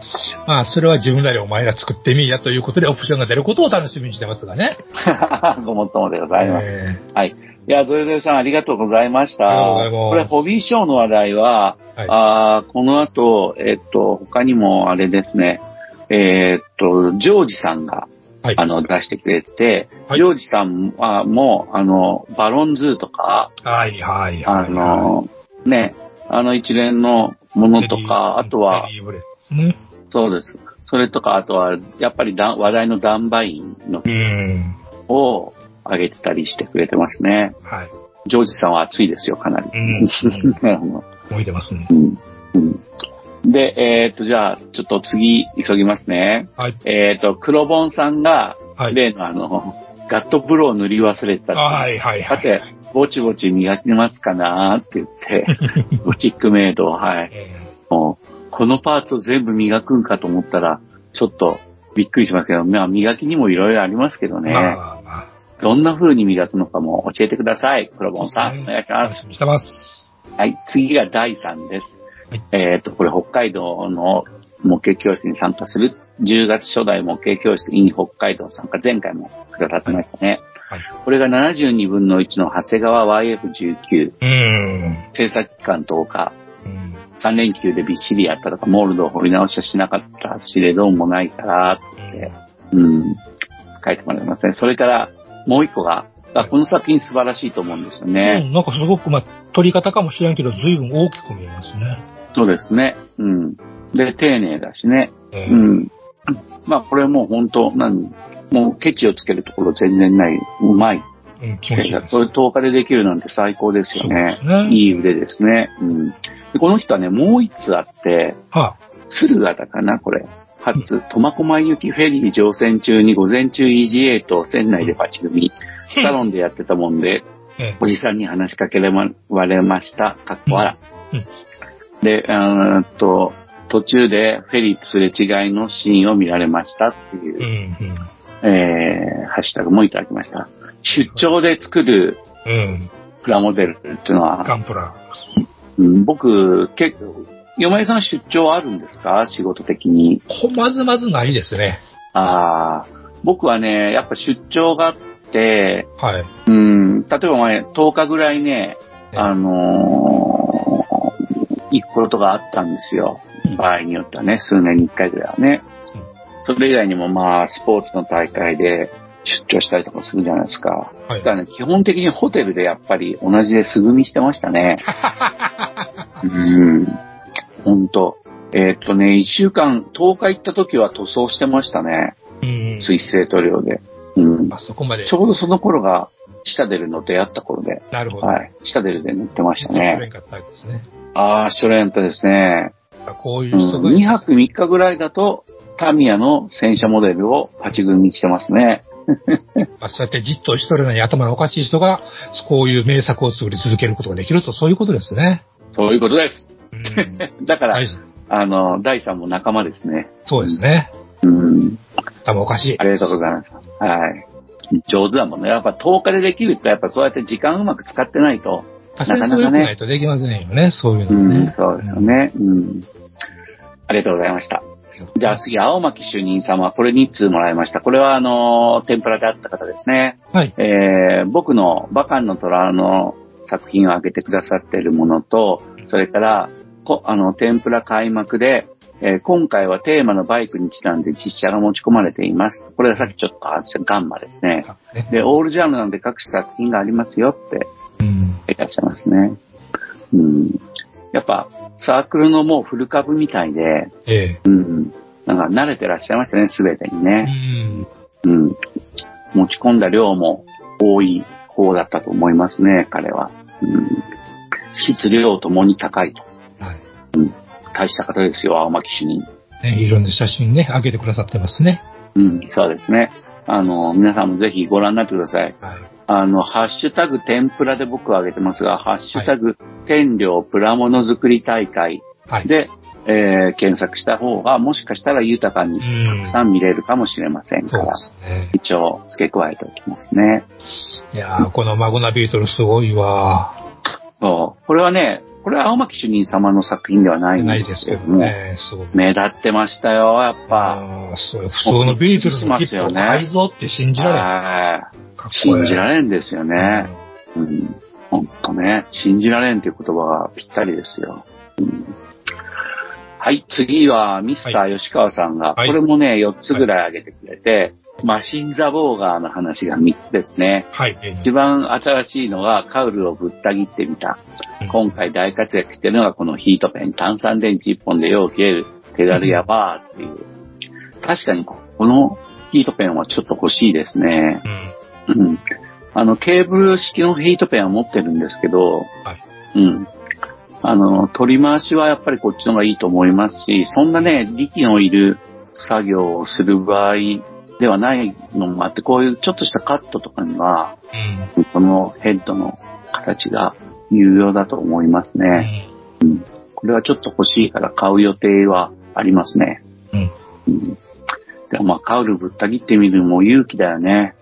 まあ、それは自分なりお前ら作ってみいやということでオプションが出ることを楽しみにしてますがね。ごもっともでございます。えはい。いや、ゾエゾエさんありがとうございました。これ、ホビーショーの話題は、はいあーこの後、えっと、他にもあれですね、えーっと、ジョージさんが、はい。あの、出してくれて、はいジョージさんはもう、あの、バロンズーとか、はい、はい、あはい。の、ね、あの一連のものとか、あとは、ね。そうです。それとか、あとは、やっぱりだ話題のダンバインのうん。を上げてたりしてくれてますね。はい。ジョージさんは熱いですよ、かなり。うんうん動いてますね。うんうんで、えーっと、じゃあ、ちょっと次、急ぎますね。はい。えーっと、黒ボンさんが、はい。例のあの、ガットブローを塗り忘れたはい、はい、はい。さて、ぼちぼち磨きますかなって言って、ボチックメイド、はい。えもうこのパーツを全部磨くんかと思ったら、ちょっとびっくりしますけど、まあ磨きにもいろいろありますけどーね。どんな風に磨くのかも教えてください。黒ボンさん、お願いします。楽してます。はい、次が第3です。はいえっ、と、これ北海道の模型教室に参加する、10月初代模型教室 in 北海道参加、前回もくださってましたね。はい。これが72分の1の長谷川 YF19、うん。制作期間10日、うん。3連休でびっしりやったとか、モールドを掘り直しはしなかったしでどうもないから、って、うん、書いてもらいますね。それから、もう一個が、あこの作品素晴らしいと思うんですようね。ん、なんかすごく、まあ、撮り方かもしれんけど、随分大きく見えますね。そうですね。うん。で、丁寧だしね。えーうん。まあ、これもう本当、何もうケチをつけるところ全然ない、うまい。うん、気持ちいいです。それ10日でできるなんて最高ですよね。ねいい腕ですね。うん。でこの人はね、もう一つあって、は駿河だかな、これ。初、苫小牧行きフェリー乗船中に午前中 EGA と船内でパチ組み、サロンでやってたもんで、おじさんに話しかけられました。かっこ笑。うんで、あーっと、途中でフェリーとすれ違いのシーンを見られましたっていうえうん、えー、ハッシュタグもいただきました。出張で作るうん。うん。プラモデルっていうのは、ガンプラ。うん僕、結構、嫁さん出張あるんですか？仕事的に。ほまずまずないですね。ああ、僕はね、やっぱ出張があって、はい。うん、例えば前、10日ぐらいね、えあのー行くことがあったんですよ。場合によってはね、数年に1回ぐらいはね。うんそれ以外にもまあ、スポーツの大会で出張したりとかするじゃないですか。はいだからね、基本的にホテルでやっぱり同じで素組みしてましたね。うん。ほんと。えーっとね、1週間、10日行った時は塗装してましたね。うん。水性塗料で。うん。あそこまで。ちょうどその頃が、下出るの出会った頃で。なるほど。はい。下出るで塗ってましたね。がタイプですね。ああ、シュレントですね。こういうう人が、ん、2泊3日ぐらいだと、タミヤの戦車モデルをパチ組みしてますね。ま あそうやってじっとしとるのに頭のおかしい人が、こういう名作を作り続けることができると、そういうことですね。そういうことです。うん。だから、はいあの、第3も仲間ですね。そうですね。うん。頭おかしいあ。りがとうございます。はい。上手だもんね。やっぱ10日でできるって、やっぱそうやって時間うまく使ってないと。センスが良くないとできませんよね、そういうのね。うん、そうですよね。うん。ありがとうございました。じゃあ次、青巻主任様、これ2通もらいました。これはあの、天ぷらであった方ですね。はい。えー、僕のバカンの虎の作品を挙げてくださっているものと、それから、こあの、天ぷら開幕で、えー今回はテーマのバイクにちなんで実写が持ち込まれています。これはさっきちょっとあガンマですね。で、オールジャンルなんで各種作品がありますよってうん。いらっしゃいますね。うん。やっぱ、サークルのもうフル株みたいで、ええ。うん。なんか慣れてらっしゃいましたね、すべてにうね。ん。うん。持ち込んだ量も多い方だったと思いますね、彼は。うん。質量ともに高いと。はい。大した方ですよ、青巻主任。ね、いろんな写真ね、上げてくださってますね。うん、そうですね。あの、皆さんもぜひご覧になってください。はい。あの、ハッシュタグ天ぷらで僕は上げてますが、ハッシュタグ天領プラモノづくり大会はい。で、えー検索した方が、もしかしたら豊かにたくさん見れるかもしれませんから、ね。一応付け加えておきますね。いやー、このマグナビートルすごいわ。そう。これはね、これは青巻主任様の作品ではないんでですすけども、ね。目立ってましたよ、やっぱ。そう普通のビートルズのキットを改造って信じられん。はいいい信じられんですよね。うん。ほんとね、信じられんっていう言葉がぴったりですよ。うんはい、次はミスター吉川さんが、はいこれもね、4つぐらい挙げてくれて、マシン・ザ・ボーガーの話が3つですね。はい。え一番新しいのはカウルをぶった切ってみた。ー今回大活躍してるのがこのヒートペン、炭酸電池1本でよう切れる、手軽やばーっていう。確かにこのヒートペンはちょっと欲しいですね。うん。うん。あの、ケーブル式のヒートペンは持ってるんですけど、はいうん。あの、取り回しはやっぱりこっちの方がいいと思いますし、そんなね、力のいる作業をする場合ではないのもあって、こういうちょっとしたカットとかには、うん。このヘッドの形が有用だと思いますうね。ん。うん。これはちょっと欲しいから買う予定はありますね。うん。うん。でもまあ、カウルぶった切ってみるのも勇気だよね。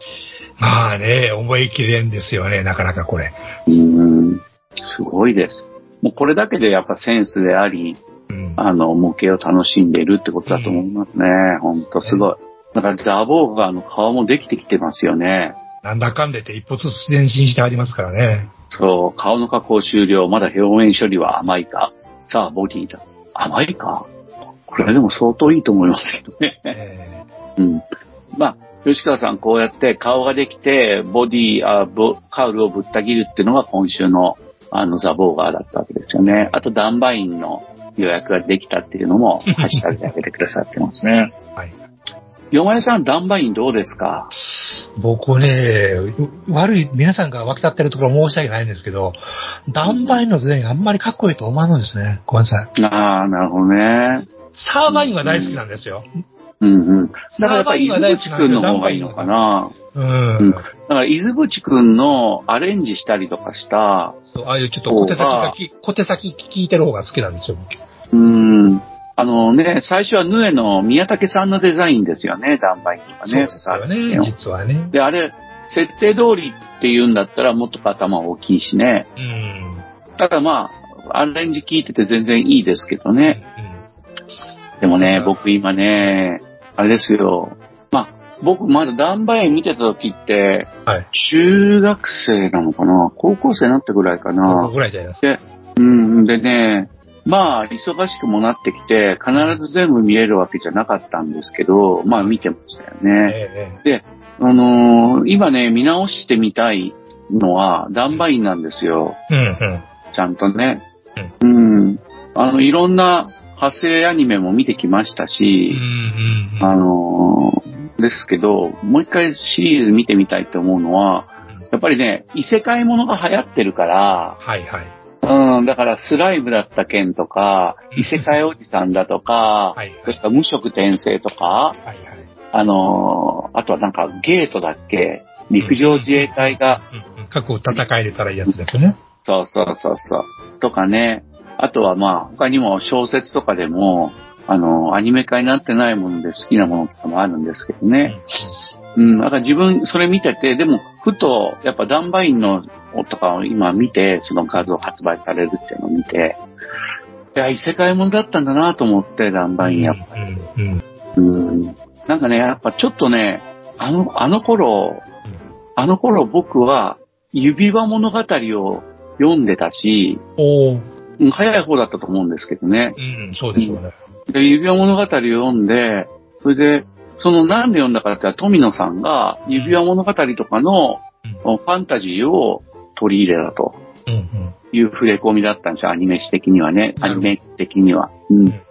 まあね、思い切れんですよね、なかなかこれ。うん。すごいです。もうこれだけでやっぱセンスであり、うん。あの、模型を楽しんでいるってことだと思いますね。ほんとすごい。だからザ・ボーガーの顔もできてきてますよね。なんだかんだ言って一歩ずつ前進してありますからね。そう、顔の加工終了。まだ表面処理は甘いか。さあ、ボディだ。甘いか？これでも相当いいと思いますけどね。えうん。まあ、吉川さんこうやって顔ができて、ボディ、あボカウルをぶった切るっていうのが今週の、あの、ザ・ボーガーだったわけですよね。あと、ダンバインの予約ができたっていうのも、ハッシュタグで上げてくださってますね。ーはい。よまえさん、ダンバインどうですか？僕ね、悪い、皆さんが沸き立ってるところ申し訳ないんですけど、ダンバインの図面あんまりかっこいいと思わないんですね。ごめんなさい。ああ、なるほどね。サーバインは大好きなんですよ。うんうん。だからやっぱり、伊サーバインは大好き豆淵くんの方がいいのかな。うん。うんだから、伊豆淵くんのアレンジしたりとかした、そうああいうちょっと小手先がき、小手先聞いてる方が好きなんですよ。うん。あのね、最初はヌエの宮武さんのデザインですよね、ダンバインとかね。そうですよね、実はね。で、あれ、設定通りって言うんだったらもっと頭大きいしね。うん。ただまあ、アレンジ聞いてて全然いいですけどね。うん。でもねう、ん僕今ね、あれですよ。まあ、僕まだダンバイン見てた時って、はい。中学生なのかな？高校生になってぐらいかこなこぐらいじゃないですで、うん、でね、まあ、忙しくもなってきて、必ず全部見れるわけじゃなかったんですけど、まあ見てましたよか。ね。えで、あのー今ね、見直してみたいのは、ダンバインなんですよ。えうん、うん。ちゃんとね。うん。あの、いろんな派生アニメも見てきましたうし、ん、うん。あのーですけど、もう一回シリーズ見てみたいと思うのは、やっぱりね、異世界ものが流行ってるから、はい、はい。うん、だからスライムだった件とか、異世界おじさんだとか、はい、それから無色転生とか、はい、はい。あのーあとはなんかゲートだっけ？陸上自衛隊が、うん、うん。核を戦えれたらいいやつですね。そうそうそうそう、とかね、あとはまあ他にも小説とかでも、あのーアニメ化になってないもので好きなものとかもあるんですけどね。うん、だから自分それ見てて、でもふとやっぱダンバインのとかを今見て、その画像発売されるっていうのを見て、いや、異世界ものだったんだなと思って、ダンバインやっぱうん、うん。うん。なんかね、やっぱちょっとね、あの、あの頃、あの頃僕は指輪物語を読んでたし、早い方だったと思うんですけどね。うん、そうでしょうね。で、指輪物語を読んで、それで、そのなんで読んだかって言ったら富野さんが指輪物語とかのうん。ファンタジーを取り入れたとうん、うん。いう触れ込みだったんですよ、アニメ史的にはね。アニメ的には。うんん。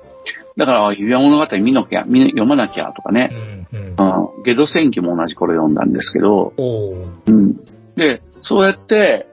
だから、指輪物語見なきゃ、見読まなきゃとかねう。ん、うん。うん。ゲド戦記も同じ頃読んだんですけど、うん。で、そうやって、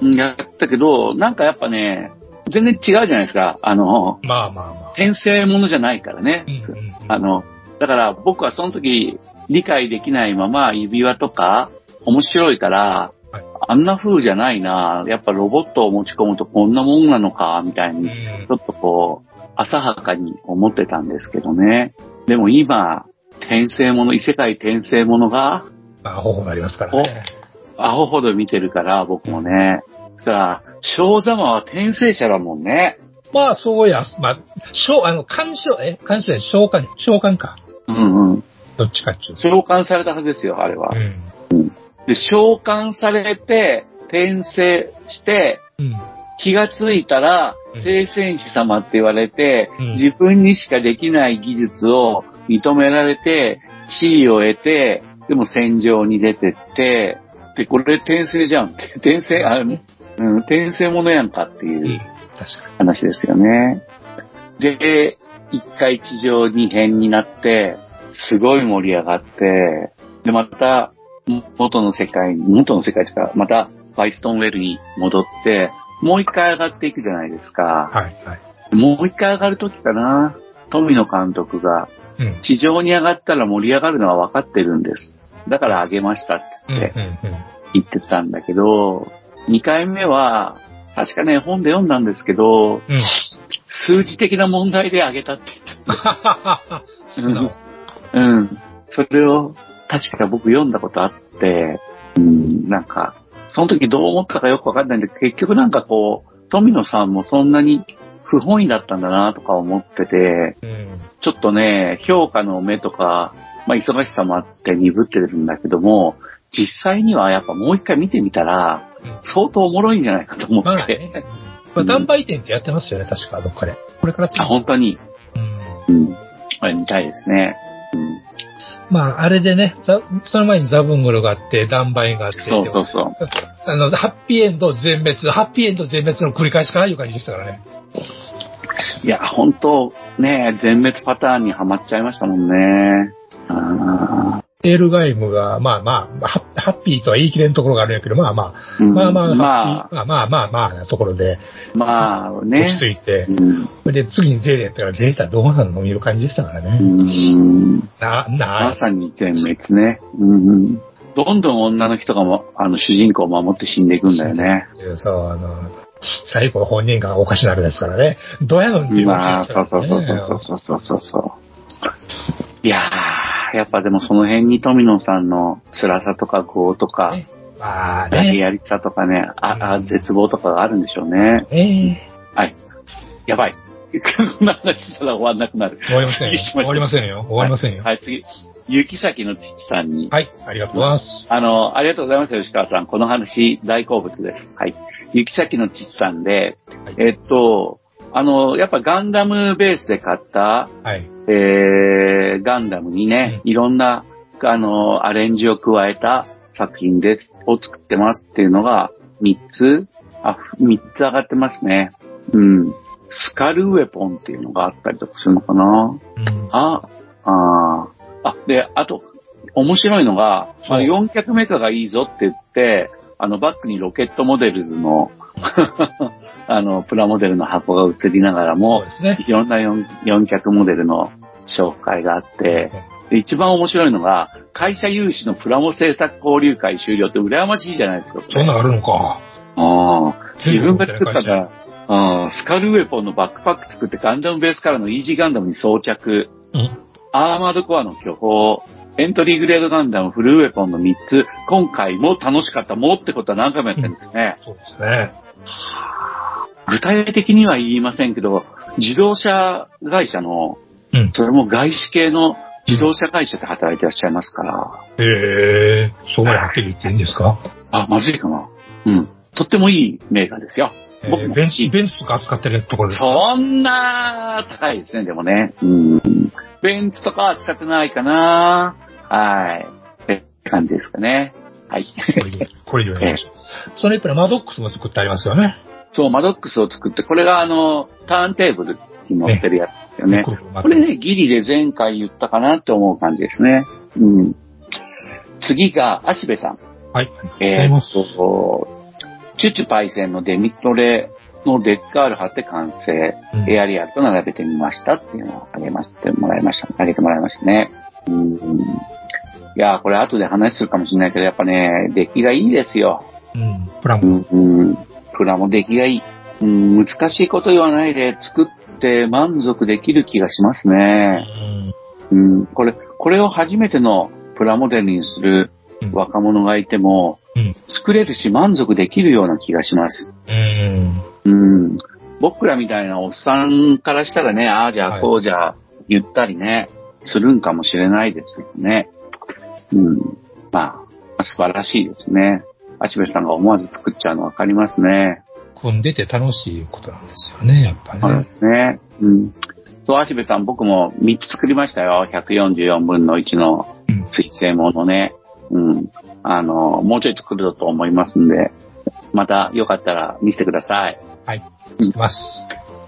うんやったけど、なんかやっぱね、全然違うじゃないですか。あの、まあまあまあ。転生ものじゃないからね。うん、うん。あの、だから僕はその時理解できないまま指輪とか面白いから、はいあんな風じゃないな、やっぱロボットを持ち込むとこんなもんなのか、みたいに、うんちょっとこう、浅はかに思ってたんですけどね。でも今、転生もの、異世界転生ものが、まあ、方法がありますからね。アホほど見てるから、僕もね。そしたら、小座魔は転生者だもんね。まあ、そうや、まあ、召、あの、干渉、え？干渉や、召喚、召喚か。うんうん。どっちかっちゅう。召喚されたはずですよ、あれは。うん。で、召喚されて、転生して、うん。気がついたらうん、聖戦士様って言われて、うん自分にしかできない技術を認められて、地位を得て、でも戦場に出てって、で、これ転生じゃん。転生、あの、うん、転生ものやんかっていう。話ですよね。で、一回地上に変になって、すごい盛り上がって、で、また、元の世界に、元の世界というか、また、バイストンウェルに戻って、もう一回上がっていくじゃないですか。に。はい、はい。もう一回上がるときかな、富野監督が、うん。地上に上がったら盛り上がるのは分かってるんです。だから上げましたってうん。言ってたんだけど、二回目は、確かね、本で読んだんですけど、うん。数字的な問題で上げたって言って素直。うん。それを、確か僕読んだことあって、うん、なんか、その時どう思ったかよくわかんないんで、結局なんかこう、富野さんもそんなに不本意だったんだなとか思ってて、うん。ちょっとね、評価の目とか、まあ忙しさもあって鈍ってるんだけども、実際にはやっぱもう一回見てみたら、うん相当おもろいんじゃないかと思まあって。ね。まあ、断売店ってやってますよね、確か、どっかで。これからあ、本当に。うん。うん。あれ見たいですね。うん。まあ、あれでね、ざその前にザブングルがあって、断売があって、そうそうそう。あの、ハッピーエンド全滅、ハッピーエンド全滅の繰り返しかないう感じでしたからね。いや、本当ね、全滅パターンにはまっちゃいましたもんね。あエールガイムが、まあまあ、ハッピーとは言い切れんところがあるんやけど、まあまあ、ーうんまあまあ、まハッピーまあまあまあまあなところで、あ、まあ落ちね。着いてう、ん。で次にゼーレやったから、ゼータどうなの？いう感じでしたからうね。ん。な、なま、さに全滅ね。うん。どんどん女の人がも、あの、主人公を守って死んでいくんだよね。そう、あの、最後本人がおかしなるですからね。どうやのんっていうまあ、感じですからね。そうそうそうそうそうそうそう。いやー、やっぱでもその辺に富野さんの辛さとか業とか、ねまあね。やりさとかね、あ、あうん絶望とかがあるんでしょうね。ええはい。やばい。こんな話したら終わんなくなる。終わりませんよ終わりませんよ。終わりませんよ。はい、次。雪崎の父さんに。はい、ありがとうございます。あの、ありがとうございます、吉川さん。この話、大好物です。はい。雪崎の父さんで、はいえっと、あの、やっぱガンダムベースで買った、はい。えー、ガンダムにね、いろんな、あの、アレンジを加えた作品です、を作ってますっていうのが、3つ、あ、3つ上がってますね。うん。スカルウェポンっていうのがあったりとかするのかなうん。あ、あーあ、で、あと、面白いのが、そう4脚メカがいいぞって言って、あの、バックにロケットモデルズの、あの、プラモデルの箱が映りながらも、ね。いろんな 4, 4脚モデルの紹介があって、で一番面白いのが、会社有志のプラモ制作交流会終了って羨ましいじゃないですか。そんなんあるのか。ああ、自分が作ったら、ああスカルウェポンのバックパック作ってガンダムベースからのイージーガンダムに装着、うん。アーマードコアの巨峰、エントリーグレードガンダムフルウェポンの3つ、今回も楽しかったもってことは何回もやってるんですね。そうですね。具体的には言いませんけど、自動車会社の、うん。それも外資系の自動車会社で働いてらっしゃいますから、へえ、そうまではっきり言っていいんですか？あ、まずいかな。うん。とってもいいメーカーですよ。えーベンチ、ベンツとか扱ってるところですか？そんな高いですね、でもね。うん。ベンツとかは使ってないかな。はい。って感じですかね。はい。これで、これでお願いします。その一方でマドックスも作ってありますよね。そう、マドックスを作って、これがあの、ターンテーブルに乗ってるやつですよね。くるくる回ってこれね、ギリで前回言ったかなって思う感じですね。うん。次が、足部さん。はい。えーっ。と、チュチュパイセンのデミトレのデッカール貼って完成。うんエアリアルと並べてみましたっていうのをあげましてもらいました。あげてもらいましたね。うん。いやー、これ後で話するかもしれないけど、やっぱね、出来がいいですよ。うん。プラうモ。ん。うん。プラも出来がいい。うん、難しいこと言わないで作って満足できる気がしますうね。ん。うん。これ、これを初めてのプラモデルにするうん若者がいても、うん。作れるし満足できるような気がします。うん。うん。僕らみたいなおっさんからしたらね、ああじゃはいあこうじゃ言ったりね、するんかもしれないですけどね。うん。まあ、素晴らしいですね。アチベさんが思わず作っちゃうのわかりますね。組んでて楽しいことなんですよね、やっぱね。そうね。うん。そう、足部さん、僕も3つ作りましたよ。144分の1のうん。水星ものね。うん。あの、もうちょい作ると思いますんで、またよかったら見せてください。はい。してます。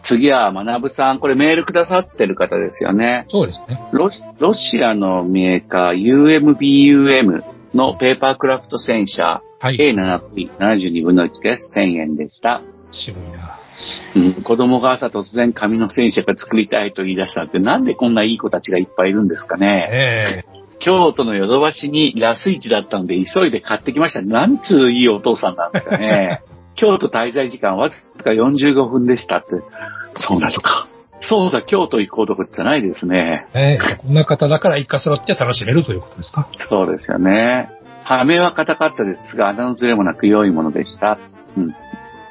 次は、学さん、これメールくださってる方ですよね。そうですね。ロシロシアのメーカー UMBUM のペーパークラフト戦車はい。A7P72 分の1です。1000円でした。渋いな。うん、子供が朝突然紙の戦車が作りたいと言い出したってなんでこんないい子たちがいっぱいいるんですかね。え京都のヨドバシにラス市だったので急いで買ってきました。なんつういいお父さんなんですかね。京都滞在時間わずか45分でしたって。そうなのか。そうだ、京都行こうとかじゃないですね。えええこんな方だから一家揃って楽しめるということですか？そうですよね。はめは硬かったですが、穴のずれもなく良いものでした。うん。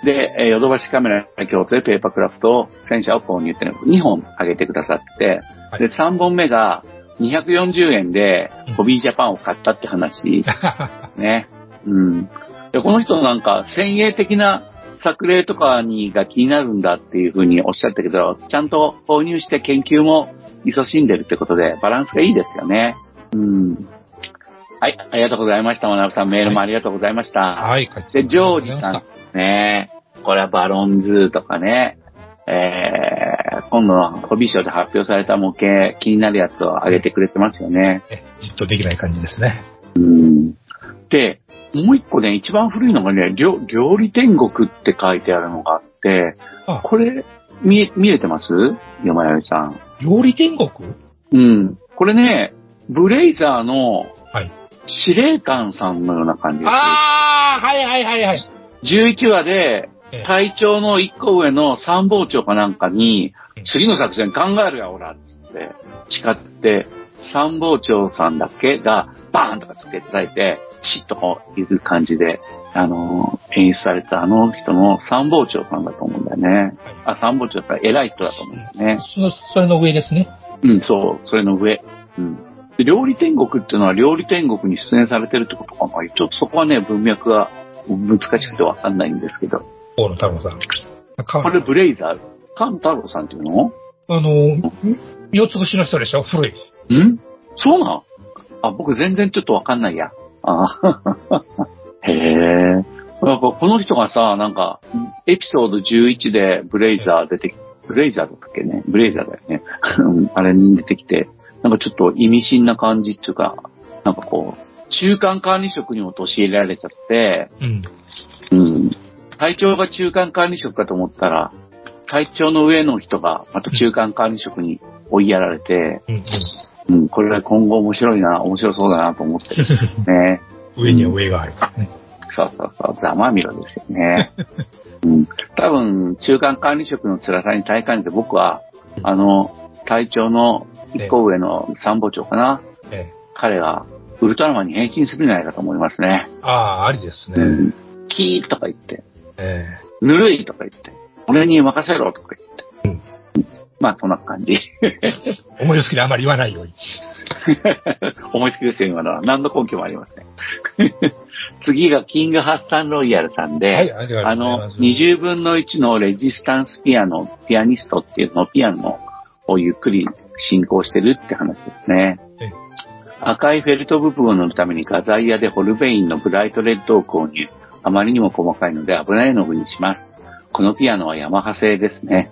で、えーヨドバシカメラ京都でペーパークラフトを戦車を購入っていうのを2本あげてくださって、はいで、3本目が240円でうんホビージャパンを買ったって話。ね。うん。で、この人なんか、先鋭的な作例とかにが気になるんだっていうふうにおっしゃったけど、ちゃんと購入して研究も勤しんでるってことで、バランスがいいですよね。うん。はい、ありがとうございました。学さん、メールもありがとうございました。はい、で、ジョージさん。ねこれはバロンズーとかね、えー、今度のホビーショーで発表された模型、気になるやつを上げてくれてますよね。えじっとできない感じですね。うん。で、もう一個ね、一番古いのがね、料料理天国って書いてあるのがあって、あこれ、見え、見えてます？山谷さん。料理天国？うん。これね、ブレイザーのはい。司令官さんのような感じです。ああ、はいはいはいはい。11話でええ、隊長の一個上の参謀長かなんかにうん、次の作戦考えるや、おら、つって、誓って、参謀長さんだけ？が、バーンとかつけていただいて、チッとこういう感じで、あのー演出されたあの人の参謀長さんだと思うんだよね。あ、参謀長だったら偉い人だと思うんだよね。その、それの上ですね。うん、そう、それの上。うん。で、料理天国っていうのは料理天国に出演されてるってことかなちょっとそこはね、文脈が難しくてわかんないんですけど。大野太郎さん。かこれブレイザー。カン太郎さんっていうの？あの、四つ星の人でしょ？古い。ん？そうなんあ、僕全然ちょっとわかんないや。あへえ。なんかこの人がさ、なんか、エピソード11でブレイザー出てき、ブレイザーだったっけね？ブレイザーだよね。う んあれに出てきて、なんかちょっと意味深な感じっていうか、なんかこう、中間管理職に陥れられちゃって、うん。うん。隊長が中間管理職かと思ったら、隊長の上の人がまた中間管理職に追いやられて、うん、うん、これは今後面白いな、面白そうだなと思ってるんですよね。うん。上には上があるからね。そうそうそう、ざまみろですよね。うん、多分、中間管理職の辛さに耐えかねて僕は、あの、隊長の一個上の参謀長かな、ええ彼がウルトラマンに変身するんじゃないかと思いますね。ああ、ありですね。うん、キーとか言って、えぬるいとか言って、俺に任せろとか言って。まあ、そんな感じ。え 思いつきであまり言わないように。思いつきですよ、今のは。何の根拠もありません。次がキングハッサンロイヤルさんで、はいああのま、す20分の1のレジスタンスピアノ、ピアニストっていうのピアノをゆっくり進行してるって話ですねええ。赤いフェルト部分を塗るために画材屋でホルベインのブライトレッドを購入。あまりにも細かいので危ないの具にします。このピアノはヤマハ製ですね。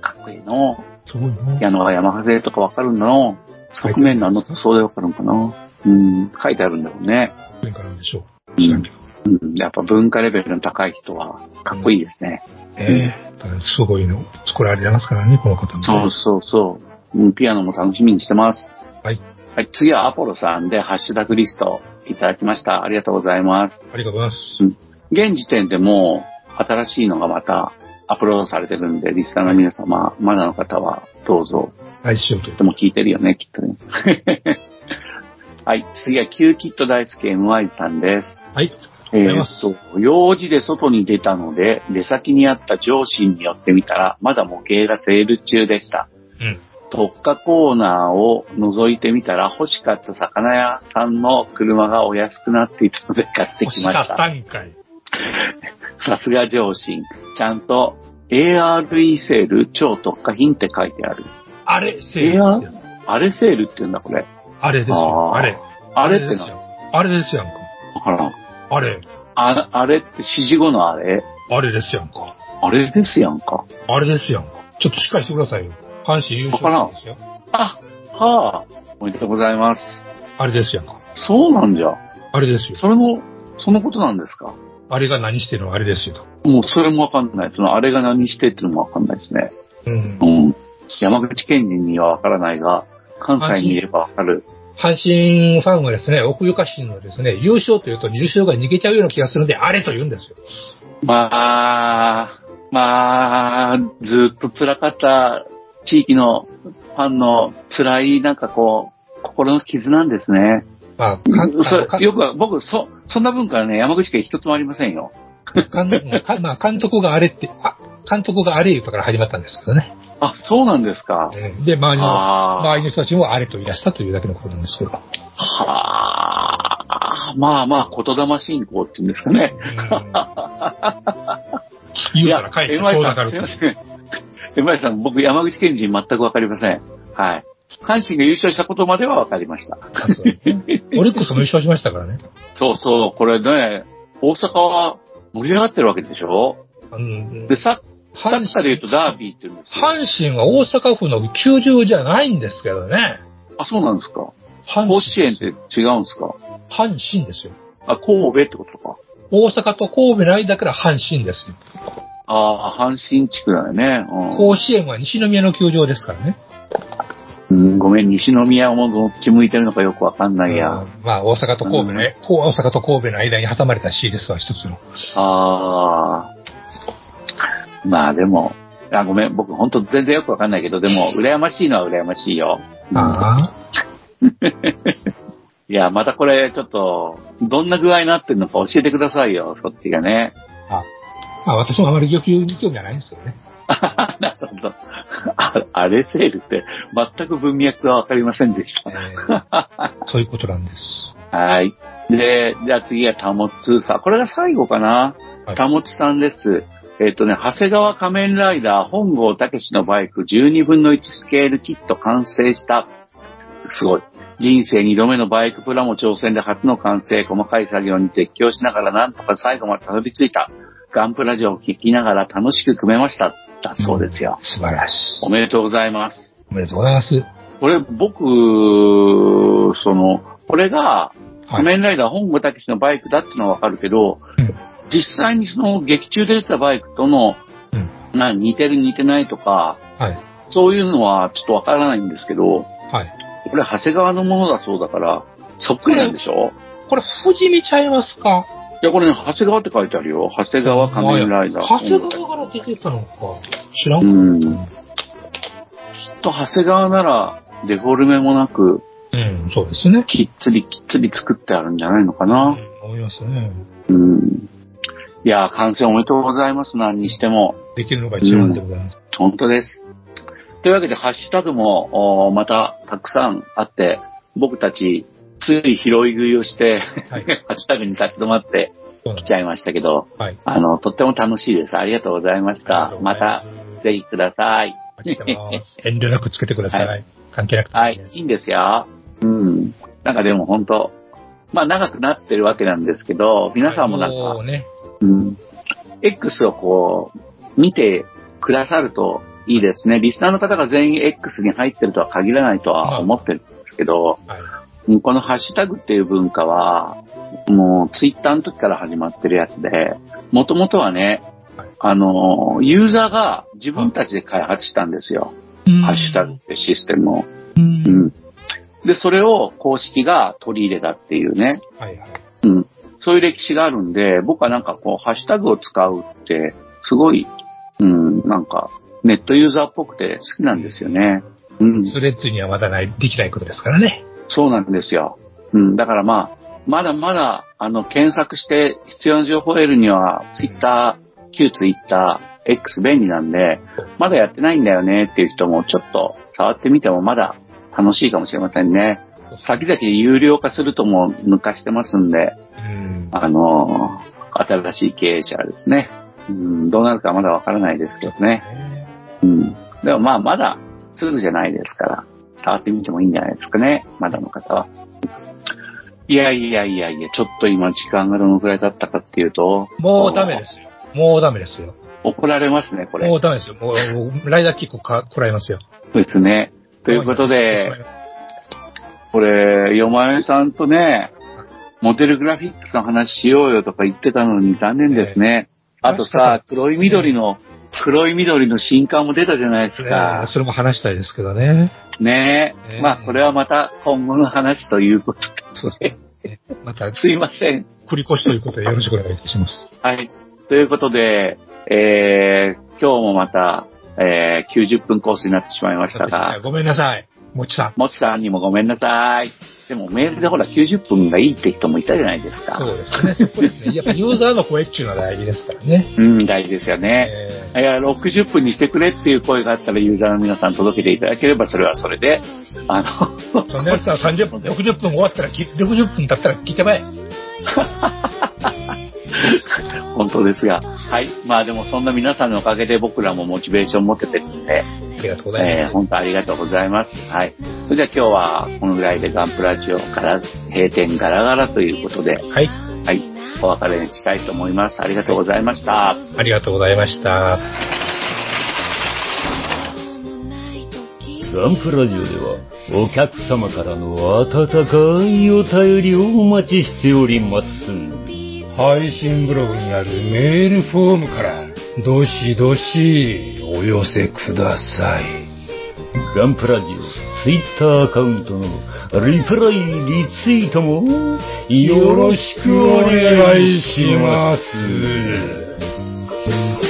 かっこいいの。すごいな。ピアノはヤマハ製とかわかるんだの。側面のあの塗装でわかるのかな。うん、書いてあるんだろうね。上からなんでしょう。知らんけど。うん、やっぱ文化レベルの高い人はかっこいいですね。ええただすごいの作られてますからね、この方も。そうそうそう。うん、ピアノも楽しみにしてます。はい。はい、次はアポロさんでハッシュタグリストいただきました。ありがとうございます。ありがとうございます。現時点でもう新しいのがまたアップロードされてるんで、リスナーの皆様、まだの方はどうぞ。来週というでも聞いてるよね、きっとね。はい、次はキューキット大好き MY さんです。はい。えっと、用事で外に出たので、出先にあった上司に寄ってみたら、まだ模型がセール中でした。うん。特化コーナーを覗いてみたら、欲しかった魚屋さんの車がお安くなっていたので買ってきまし。欲しかったたんかい。さすが上心。ちゃんと ARE セール超特化品って書いてある。あれ、セールですよ。あれセールって言うんだ、これ。あれですよ。あれ。あれってな。あれですやんか。わからん。あれ。ああれって指示後のあれ？あれですやんか。あれですやんか。あれですやんか。ちょっとしっかりしてくださいよ。阪神優勝ですよ。あ、はあ。おめでとうございます。あれですやんか。そうなんじゃ。あれですよ。それも、そのことなんですか？あれが何してるの？あれですよと。もうそれもわかんない。そのあれが何してっていうのもわかんないですね。うんう。ん。山口県人にはわからないが、関西にいればわかる。阪神ファンはですね、奥ゆかしいのはですね、優勝というと優勝が逃げちゃうような気がするんで、あれと言うんですよ。まあ、まあ、ずっと辛かった地域のファンの辛い、なんかこう、心の傷なんですね。まあ、よく、僕、そ、そんな文化はね、山口県一つもありませんよ。まあ、監督があれって、あ、監督があれ言うとから始まったんですけどね。あ、そうなんですか。で、周りの、周りの人たちもあれと言い出したというだけのことなんですけど。はあ、まあまあ、言霊信仰っていうんですかね。言うから帰っていや遠ざかるすいません。エマイさん、僕、山口県人全くわかりません。はい。阪神が優勝したことまではわかりました。オリックスも優勝しましたからね。そうそう、これね、大阪は盛り上がってるわけでしょ？うんで、ササッカ阪ーで言うとダービーって言うんですよ。阪神は大阪府の球場じゃないんですけどね。あ、そうなんですか。阪甲子園って違うんですか？阪神ですよ。あ、神戸ってことか。大阪と神戸の間から阪神ですよ。ああ、阪神地区だよね。うん甲子園は西宮の球場ですからね。うん、ごめん、西宮もどっち向いてるのかよくわかんないや。うんまあ、大阪と神戸の、うん大阪と神戸の間に挟まれた市ですわ、一つの。ああ。まあでも、あ、ごめん、僕本当全然よくわかんないけど、でも、羨ましいのは羨ましいよ。うんあ いや、またこれ、ちょっと、どんな具合になってるのか教えてくださいよ、そっちがね。あ。まあ、私もあまり野球に興味はないんですけどね。なるほど。ああれセールって、全く文脈がわかりませんでしえーそういうことなんです。た。はい。で、じゃあ次はタモツさん。これが最後かな。はいタモツさんです。えっ、とね、長谷川仮面ライダー本郷武史のバイク12分の1スケールキット完成した。すごい。人生2度目のバイクプラモ挑戦で初の完成、細かい作業に絶叫しながらなんとか最後までたどり着いた。ガンプラジオを聞きながら楽しく組めました。だそうですよ。素晴らしい。おめでとうございます。おめでとうございます。これ、僕、その、これが、はい。仮面ライダー本郷武史のバイクだってのはわかるけど、うん実際にその劇中で出たバイクとの、うんな似てる似てないとか、はい。そういうのはちょっとわからないんですけど、はい。これ長谷川のものだそうだから、そっくりなんでしょ？これ、富士見ちゃいますか？いや、これね、長谷川って書いてあるよ。長谷川仮面ライダー。長谷川から出てたのか。知らんかうん。きっと長谷川なら、デフォルメもなく、うん、そうですね。きっつりきっつり作ってあるんじゃないのかな。うん思いますね。うん。いやー、完成おめでとうございます。何にしても。できるのが一番でございます。本当です。というわけで、ハッシュタグも、おまたたくさんあって、僕たち、つい拾い食いをして、はい ハッシュタグに立ち止まってそうなんできちゃいましたけど、す。はい。あの、とっても楽しいです。ありがとうございました。また、ぜひください。遠慮なくつけてください。は関係なくてもはいい、いいんですよ。うん。なんかでも本当、まあ長くなってるわけなんですけど、皆さんもなんか、ね、うん。X をこう、見てくださるといいですね。リスナーの方が全員 X に入ってるとは限らないとは思ってるんですけど、はい。うんこのハッシュタグっていう文化は、もうツイッターの時から始まってるやつで、もともとはねはい、あの、ユーザーが自分たちで開発したんですよ。ハッシュタグってシステムを。う。うんん。で、それを公式が取り入れたっていうね。はいはい。うん。そういう歴史があるんで、僕はなんかこう、ハッシュタグを使うって、すごい、うん、なんか、ネットユーザーっぽくて好きなんですよね。うん。スレッズにはまだない、できないことですからね。そうなんですよ。うん。だからまあ、まだまだ、あの、検索して必要な情報を得るには、ツイッター、旧ツイッター、X 便利なんで、まだやってないんだよねっていう人もちょっと触ってみてもまだ楽しいかもしれませんね。先々有料化するとも抜かしてますんで、うん。あのー新しい経営者ですね。うん、どうなるかまだわからないですけどね。うん。でもまあ、まだすぐじゃないですから、触ってみてもいいんじゃないですかね。まだの方は。いやいやいやいや、ちょっと今時間がどのくらい経ったかっていうと、もうダメですよ。もうダメですよ。怒られますね、これ。もうダメですよ。もう、ライダーキックか、食らいますよ。そうですね。ということで、これ、よまえさんとね、モデルグラフィックスの話しようよとか言ってたのに残念ですね。あとさ、黒い緑の、黒い緑の新刊も出たじゃないですねか。それも話したいですけどね。ねえ。ねえまあ、これはまた今後の話ということそうですね。また、すいません。繰り越しということでよろしくお願いいたします。はい。ということで、えー、今日もまた、えー、90分コースになってしまいましたが、ごめんなさい。もちさん。もちさんにもごめんなさい。でもメールでほら90分がいいって人もいたじゃないですか。そうですね。そこですね。やっぱユーザーの声っていうのは大事ですからね。うん、大事ですよね。えいや、60分にしてくれっていう声があったらユーザーの皆さん届けていただければそれはそれで、あの、ー、そんなやつは30分、60分終わったらき、60分経ったら聞いてまえ。本当ですが。はい。まあでもそんな皆さんのおかげで僕らもモチベーション持っててるんで、ありがとうございます。えー、本当ありがとうございます。はい。それじゃあ今日はこのぐらいでガンプラジオから閉店ガラガラということで、はい。はい。お別れにしたいと思います。ありがとうございました。ありがとうございました。ガンプラジオではお客様からの温かいお便りをお待ちしております。配信ブログにあるメールフォームから、どしどしお寄せください。ガンプラジオツイッターアカウントのリプライ、リツイートもよろしくお願いします。す。